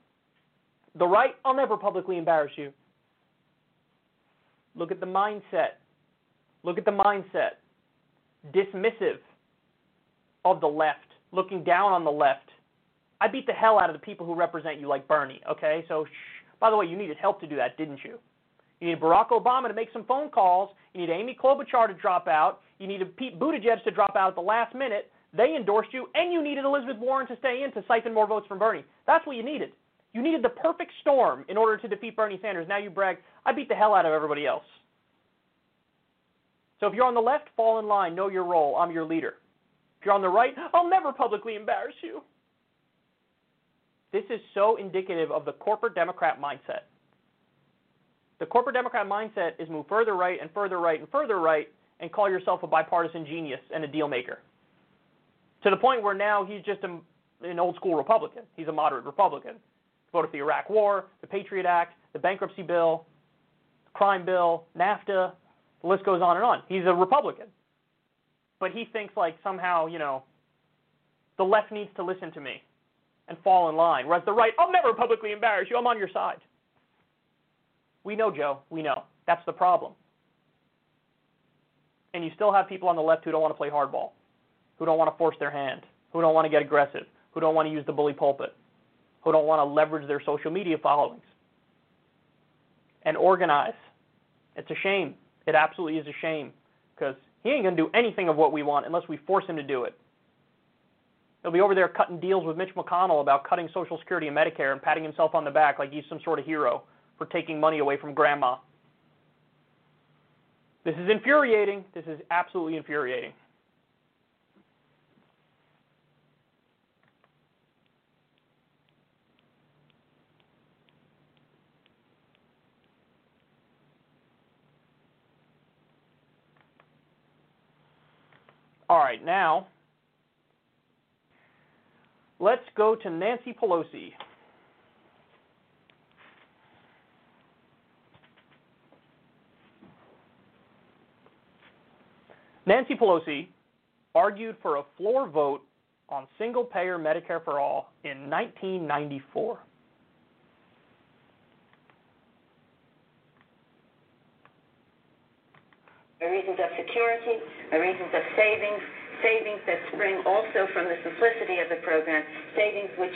The right, I'll never publicly embarrass you. Look at the mindset. Look at the mindset. Dismissive of the left, looking down on the left. I beat the hell out of the people who represent you, like Bernie, okay? So. By the way, you needed help to do that, didn't you? You needed Barack Obama to make some phone calls. You needed Amy Klobuchar to drop out. You needed Pete Buttigieg to drop out at the last minute. They endorsed you, and you needed Elizabeth Warren to stay in to siphon more votes from Bernie. That's what you needed. You needed the perfect storm in order to defeat Bernie Sanders. Now you brag, I beat the hell out of everybody else. So if you're on the left, fall in line, know your role. I'm your leader. If you're on the right, I'll never publicly embarrass you. This is so indicative of the corporate Democrat mindset. The corporate Democrat mindset is move further right and further right and further right and call yourself a bipartisan genius and a deal maker. To the point where now he's just a, an old school Republican. He's a moderate Republican voted for the Iraq War, the Patriot Act, the bankruptcy bill, crime bill, NAFTA, the list goes on and on. He's a Republican. But he thinks like somehow, you know, the left needs to listen to me and fall in line. Whereas the right, I'll never publicly embarrass you. I'm on your side. We know, Joe. We know. That's the problem. And you still have people on the left who don't want to play hardball, who don't want to force their hand, who don't want to get aggressive, who don't want to use the bully pulpit who don't want to leverage their social media followings and organize. It's a shame. It absolutely is a shame because he ain't going to do anything of what we want unless we force him to do it. He'll be over there cutting deals with Mitch McConnell about cutting Social Security and Medicare and patting himself on the back like he's some sort of hero for taking money away from grandma. This is infuriating. This is absolutely infuriating. All right, now let's go to Nancy Pelosi. Nancy Pelosi argued for a floor vote on single payer Medicare for all in 1994. by reasons of security, by reasons of savings, savings that spring also from the simplicity of the program, savings which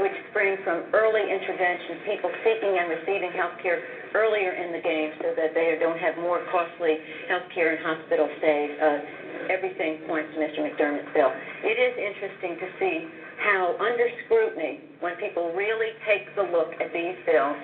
which spring from early intervention, people seeking and receiving health care earlier in the game so that they don't have more costly health care and hospital stays. Uh, everything points to Mr. McDermott's bill. It is interesting to see how under scrutiny, when people really take the look at these bills,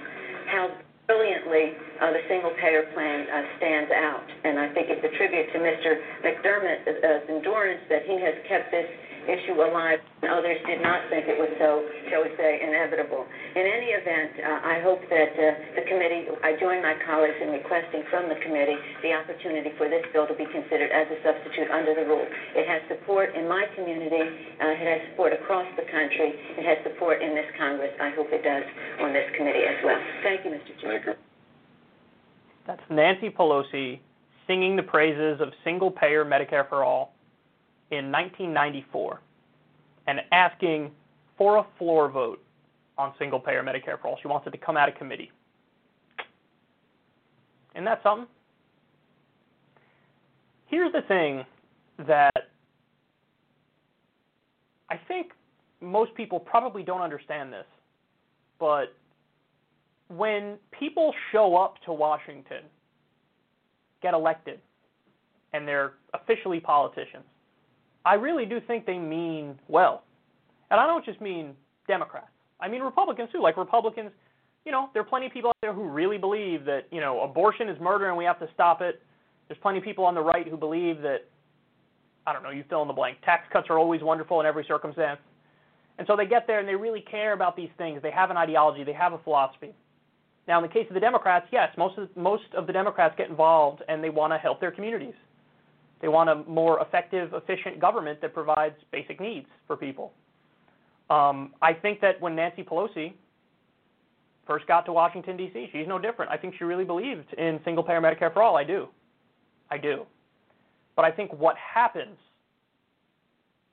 how brilliantly uh, the single payer plan uh, stands out. And I think it's a tribute to Mr. McDermott's uh, endurance that he has kept this issue alive. Others did not think it was so, shall we say, inevitable. In any event, uh, I hope that uh, the committee, I join my colleagues in requesting from the committee the opportunity for this bill to be considered as a substitute under the rule. It has support in my community. Uh, it has support across the country. It has support in this Congress. I hope it does on this committee as well. Thank you, Mr. Chairman. That's Nancy Pelosi singing the praises of single payer Medicare for all in 1994 and asking for a floor vote on single payer Medicare for all. She wants it to come out of committee. Isn't that something? Here's the thing that I think most people probably don't understand this, but when people show up to Washington, get elected, and they're officially politicians, I really do think they mean well. And I don't just mean Democrats. I mean Republicans too. Like Republicans, you know, there are plenty of people out there who really believe that, you know, abortion is murder and we have to stop it. There's plenty of people on the right who believe that I don't know, you fill in the blank. Tax cuts are always wonderful in every circumstance. And so they get there and they really care about these things. They have an ideology, they have a philosophy. Now, in the case of the Democrats, yes, most of, most of the Democrats get involved and they want to help their communities. They want a more effective, efficient government that provides basic needs for people. Um, I think that when Nancy Pelosi first got to Washington, D.C., she's no different. I think she really believed in single payer Medicare for all. I do. I do. But I think what happens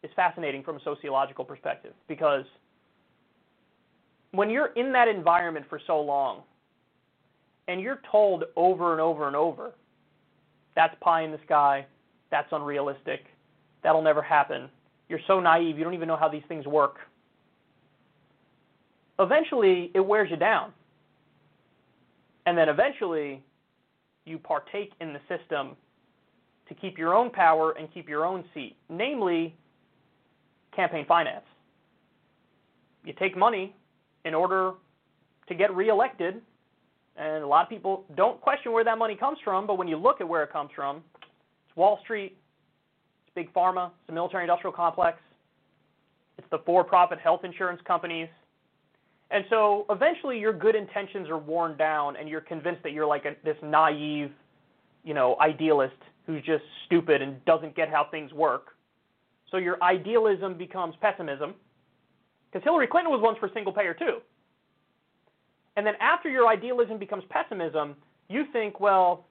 is fascinating from a sociological perspective because when you're in that environment for so long and you're told over and over and over, that's pie in the sky, that's unrealistic, that'll never happen, you're so naive, you don't even know how these things work. Eventually, it wears you down. And then eventually, you partake in the system to keep your own power and keep your own seat, namely campaign finance. You take money in order to get reelected, and a lot of people don't question where that money comes from, but when you look at where it comes from, Wall Street, it's Big Pharma, it's the military industrial complex, it's the for profit health insurance companies. And so eventually your good intentions are worn down and you're convinced that you're like a, this naive, you know, idealist who's just stupid and doesn't get how things work. So your idealism becomes pessimism. Because Hillary Clinton was once for single payer too. And then after your idealism becomes pessimism, you think, well,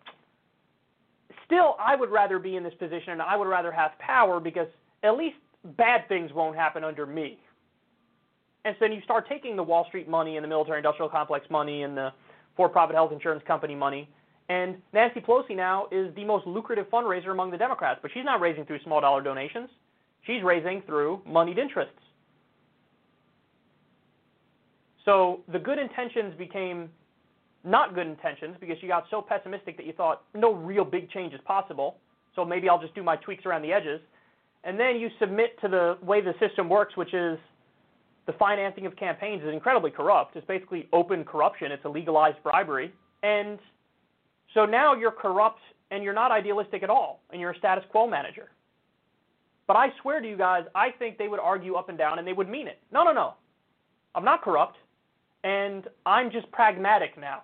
still I would rather be in this position and I would rather have power because at least bad things won't happen under me. And so then you start taking the Wall Street money and the military industrial complex money and the for profit health insurance company money and Nancy Pelosi now is the most lucrative fundraiser among the Democrats, but she's not raising through small dollar donations. She's raising through moneyed interests. So the good intentions became not good intentions because you got so pessimistic that you thought no real big change is possible. So maybe I'll just do my tweaks around the edges. And then you submit to the way the system works, which is the financing of campaigns is incredibly corrupt. It's basically open corruption. It's a legalized bribery. And so now you're corrupt and you're not idealistic at all, and you're a status quo manager. But I swear to you guys, I think they would argue up and down and they would mean it. No, no, no. I'm not corrupt, and I'm just pragmatic now.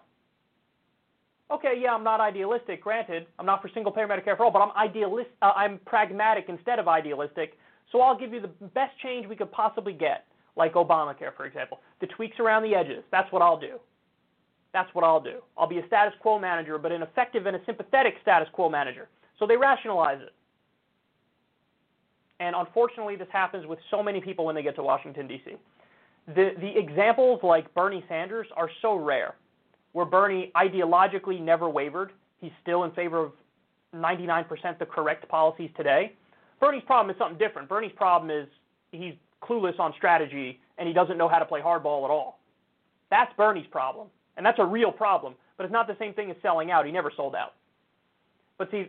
Okay, yeah, I'm not idealistic. Granted, I'm not for single payer Medicare for all, but I'm idealist. Uh, I'm pragmatic instead of idealistic. So I'll give you the best change we could possibly get, like Obamacare, for example. The tweaks around the edges. That's what I'll do. That's what I'll do. I'll be a status quo manager, but an effective and a sympathetic status quo manager. So they rationalize it. And unfortunately, this happens with so many people when they get to Washington, D.C. The, the examples like Bernie Sanders are so rare, where Bernie ideologically never wavered. He's still in favor of 99% the correct policies today. Bernie's problem is something different. Bernie's problem is he's clueless on strategy and he doesn't know how to play hardball at all. That's Bernie's problem. And that's a real problem, but it's not the same thing as selling out. He never sold out. But see,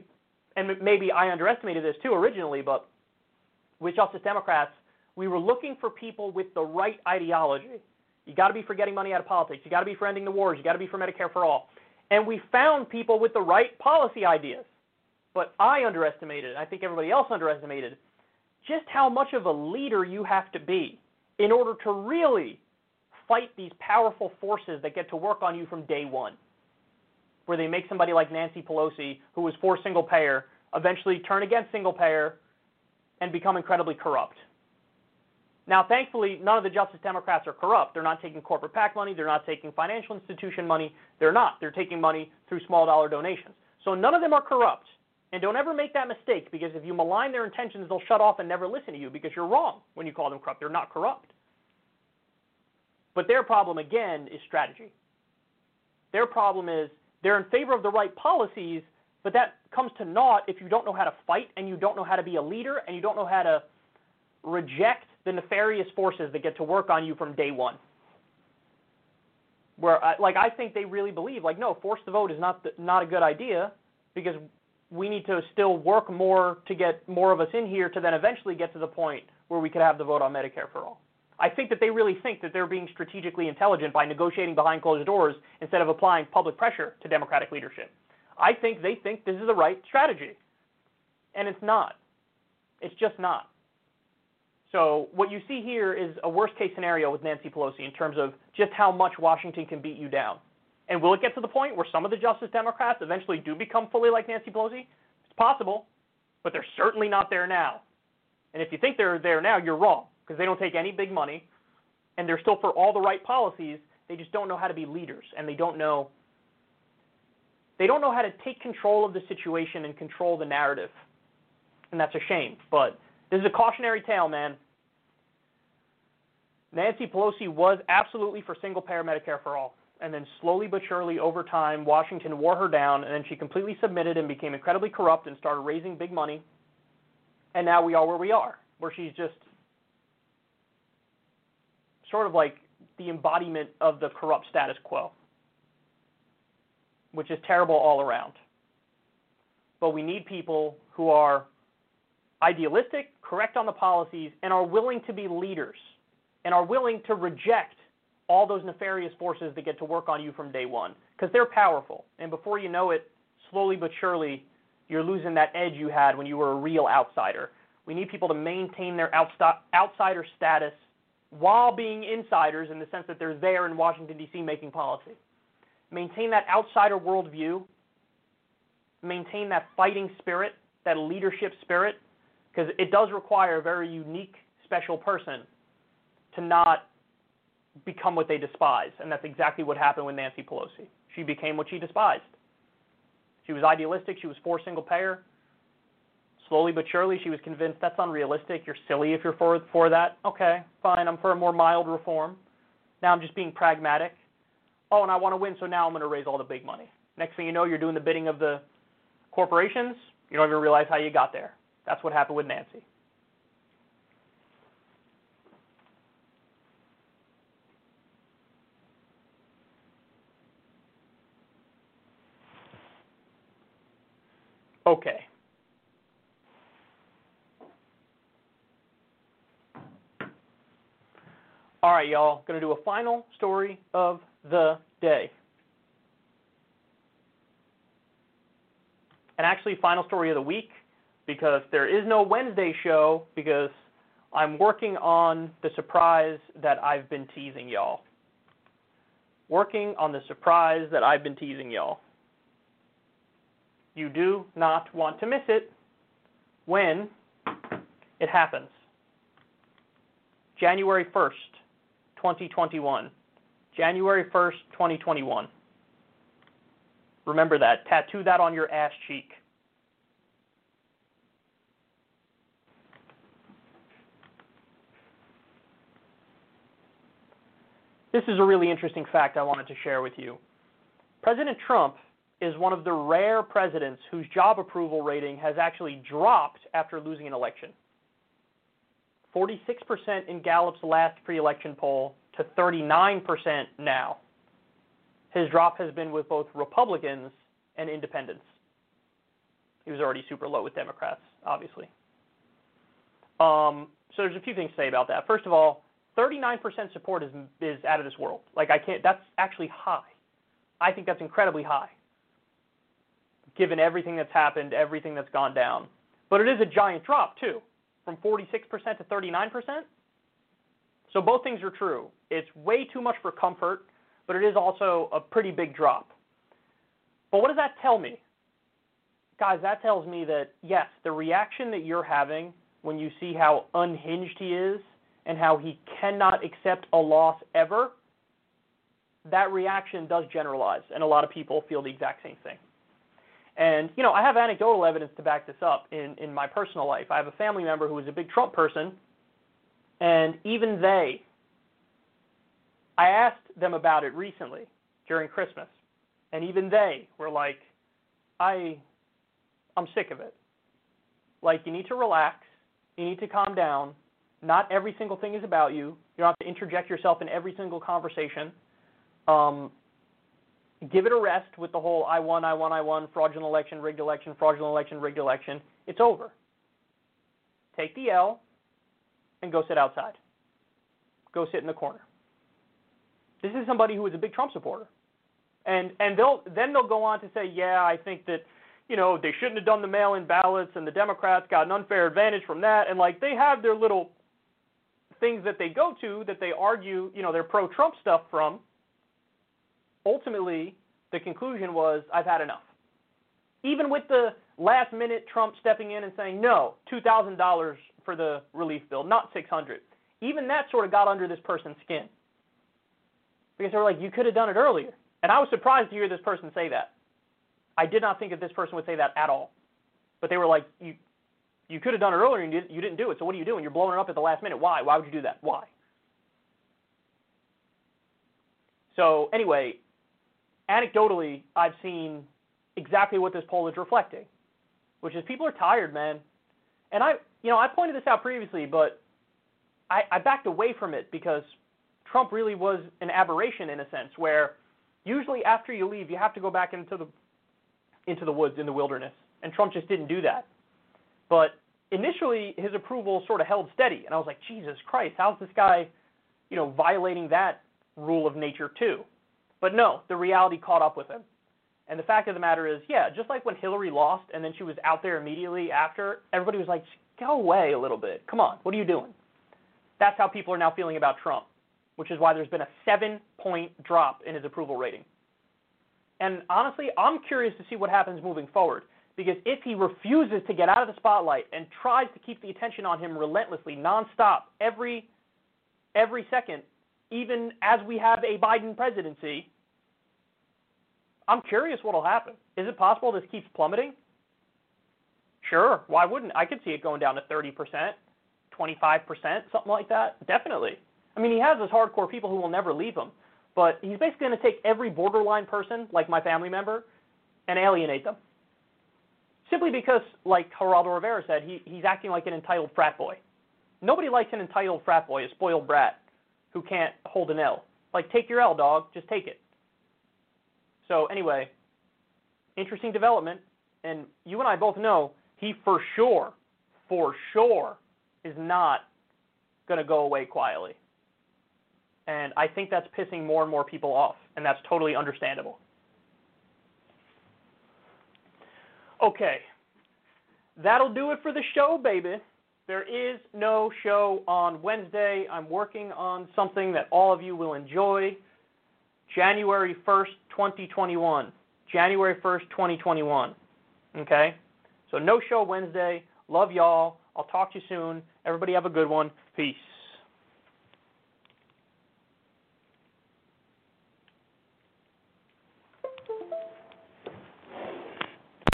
and maybe I underestimated this too originally, but with Justice Democrats, we were looking for people with the right ideology. You got to be for getting money out of politics. You got to be for ending the wars. You got to be for Medicare for all. And we found people with the right policy ideas. But I underestimated, I think everybody else underestimated, just how much of a leader you have to be in order to really fight these powerful forces that get to work on you from day one, where they make somebody like Nancy Pelosi, who was for single payer, eventually turn against single payer and become incredibly corrupt. Now, thankfully, none of the Justice Democrats are corrupt. They're not taking corporate PAC money. They're not taking financial institution money. They're not. They're taking money through small dollar donations. So none of them are corrupt. And don't ever make that mistake because if you malign their intentions, they'll shut off and never listen to you because you're wrong when you call them corrupt. They're not corrupt. But their problem, again, is strategy. Their problem is they're in favor of the right policies, but that comes to naught if you don't know how to fight and you don't know how to be a leader and you don't know how to reject the nefarious forces that get to work on you from day one. Where, like, I think they really believe, like, no, force the vote is not the, not a good idea because we need to still work more to get more of us in here to then eventually get to the point where we could have the vote on Medicare for all. I think that they really think that they're being strategically intelligent by negotiating behind closed doors instead of applying public pressure to Democratic leadership. I think they think this is the right strategy. And it's not. It's just not. So what you see here is a worst case scenario with Nancy Pelosi in terms of just how much Washington can beat you down. And will it get to the point where some of the Justice Democrats eventually do become fully like Nancy Pelosi? It's possible, but they're certainly not there now. And if you think they're there now, you're wrong because they don't take any big money and they're still for all the right policies. They just don't know how to be leaders and they don't know they don't know how to take control of the situation and control the narrative. And that's a shame, but this is a cautionary tale, man. Nancy Pelosi was absolutely for single payer Medicare for all. And then slowly but surely over time, Washington wore her down, and then she completely submitted and became incredibly corrupt and started raising big money. And now we are where we are, where she's just sort of like the embodiment of the corrupt status quo, which is terrible all around. But we need people who are idealistic, correct on the policies, and are willing to be leaders and are willing to reject all those nefarious forces that get to work on you from day one because they're powerful. And before you know it, slowly but surely, you're losing that edge you had when you were a real outsider. We need people to maintain their outsider status while being insiders in the sense that they're there in Washington, D.C. making policy. Maintain that outsider worldview, maintain that fighting spirit, that leadership spirit, because it does require a very unique, special person to not become what they despise. And that's exactly what happened with Nancy Pelosi. She became what she despised. She was idealistic, she was for single payer. Slowly but surely, she was convinced that's unrealistic. You're silly if you're for, for that. Okay, fine, I'm for a more mild reform. Now I'm just being pragmatic. Oh, and I want to win, so now I'm going to raise all the big money. Next thing you know, you're doing the bidding of the corporations. You don't even realize how you got there. That's what happened with Nancy. Okay. All right, y'all. Going to do a final story of the day. And actually, final story of the week because there is no Wednesday show because I'm working on the surprise that I've been teasing y'all. Working on the surprise that I've been teasing y'all. You do not want to miss it when it happens. January 1st, 2021. January 1st, 2021. Remember that. Tattoo that on your ass cheek. This is a really interesting fact I wanted to share with you. President Trump is one of the rare presidents whose job approval rating has actually dropped after losing an election. 46% in Gallup's last pre election poll to 39% now. His drop has been with both Republicans and independents. He was already super low with Democrats, obviously. Um, so there's a few things to say about that. First of all, 39% support is is out of this world. Like I can't. That's actually high. I think that's incredibly high, given everything that's happened, everything that's gone down. But it is a giant drop too, from 46% to 39%. So both things are true. It's way too much for comfort, but it is also a pretty big drop. But what does that tell me? Guys, that tells me that yes, the reaction that you're having when you see how unhinged he is and how he cannot accept a loss ever, that reaction does generalize, and a lot of people feel the exact same thing. And you know, I have anecdotal evidence to back this up in in my personal life. I have a family member who is a big Trump person, and even they I asked them about it recently during Christmas, and even they were like, "I I'm sick of it. Like you need to relax, you need to calm down. Not every single thing is about you. You don't have to interject yourself in every single conversation. Um, give it a rest with the whole I won, I won, I won, fraudulent election, rigged election, fraudulent election, rigged election. It's over. Take the L and go sit outside. Go sit in the corner. This is somebody who is a big Trump supporter. And and they'll then they'll go on to say, yeah, I think that you know they shouldn't have done the mail-in ballots, and the Democrats got an unfair advantage from that, and like they have their little things that they go to that they argue, you know, their pro-Trump stuff from ultimately, the conclusion was, I've had enough. Even with the last minute Trump stepping in and saying, no, $2,000 for the relief bill, not 600 even that sort of got under this person's skin. Because they were like, you could have done it earlier. And I was surprised to hear this person say that. I did not think that this person would say that at all. But they were like, you, you could have done it earlier and you, didn't do it. So what are you doing? You're blowing it up at the last minute. Why? Why would you do that? Why? So anyway, anecdotally, I've seen exactly what this poll is reflecting, which is people are tired, man. And I, you know, I pointed this out previously, but I, I backed away from it because Trump really was an aberration in a sense, where usually after you leave, you have to go back into the into the woods in the wilderness, and Trump just didn't do that. But initially, his approval sort of held steady, and I was like, Jesus Christ, how's this guy, you know, violating that rule of nature too? But no, the reality caught up with him. And the fact of the matter is, yeah, just like when Hillary lost and then she was out there immediately after, everybody was like, go away a little bit. Come on, what are you doing? That's how people are now feeling about Trump, which is why there's been a seven point drop in his approval rating. And honestly, I'm curious to see what happens moving forward. Because if he refuses to get out of the spotlight and tries to keep the attention on him relentlessly, nonstop, every every second, even as we have a Biden presidency, I'm curious what will happen. Is it possible this keeps plummeting? Sure, why wouldn't? I could see it going down to 30%, 25%, something like that. Definitely. I mean, he has his hardcore people who will never leave him, but he's basically going to take every borderline person, like my family member, and alienate them. Simply because, like Geraldo Rivera said, he, he's acting like an entitled frat boy. Nobody likes an entitled frat boy, a spoiled brat who can't hold an L. Like, take your L, dog. Just take it. So, anyway, interesting development. And you and I both know he for sure, for sure, is not going to go away quietly. And I think that's pissing more and more people off, and that's totally understandable. Okay, that'll do it for the show, baby. There is no show on Wednesday. I'm working on something that all of you will enjoy. January 1st, 2021. January 1st, 2021. Okay? So no show Wednesday. Love y'all. I'll talk to you soon. Everybody have a good one. Peace.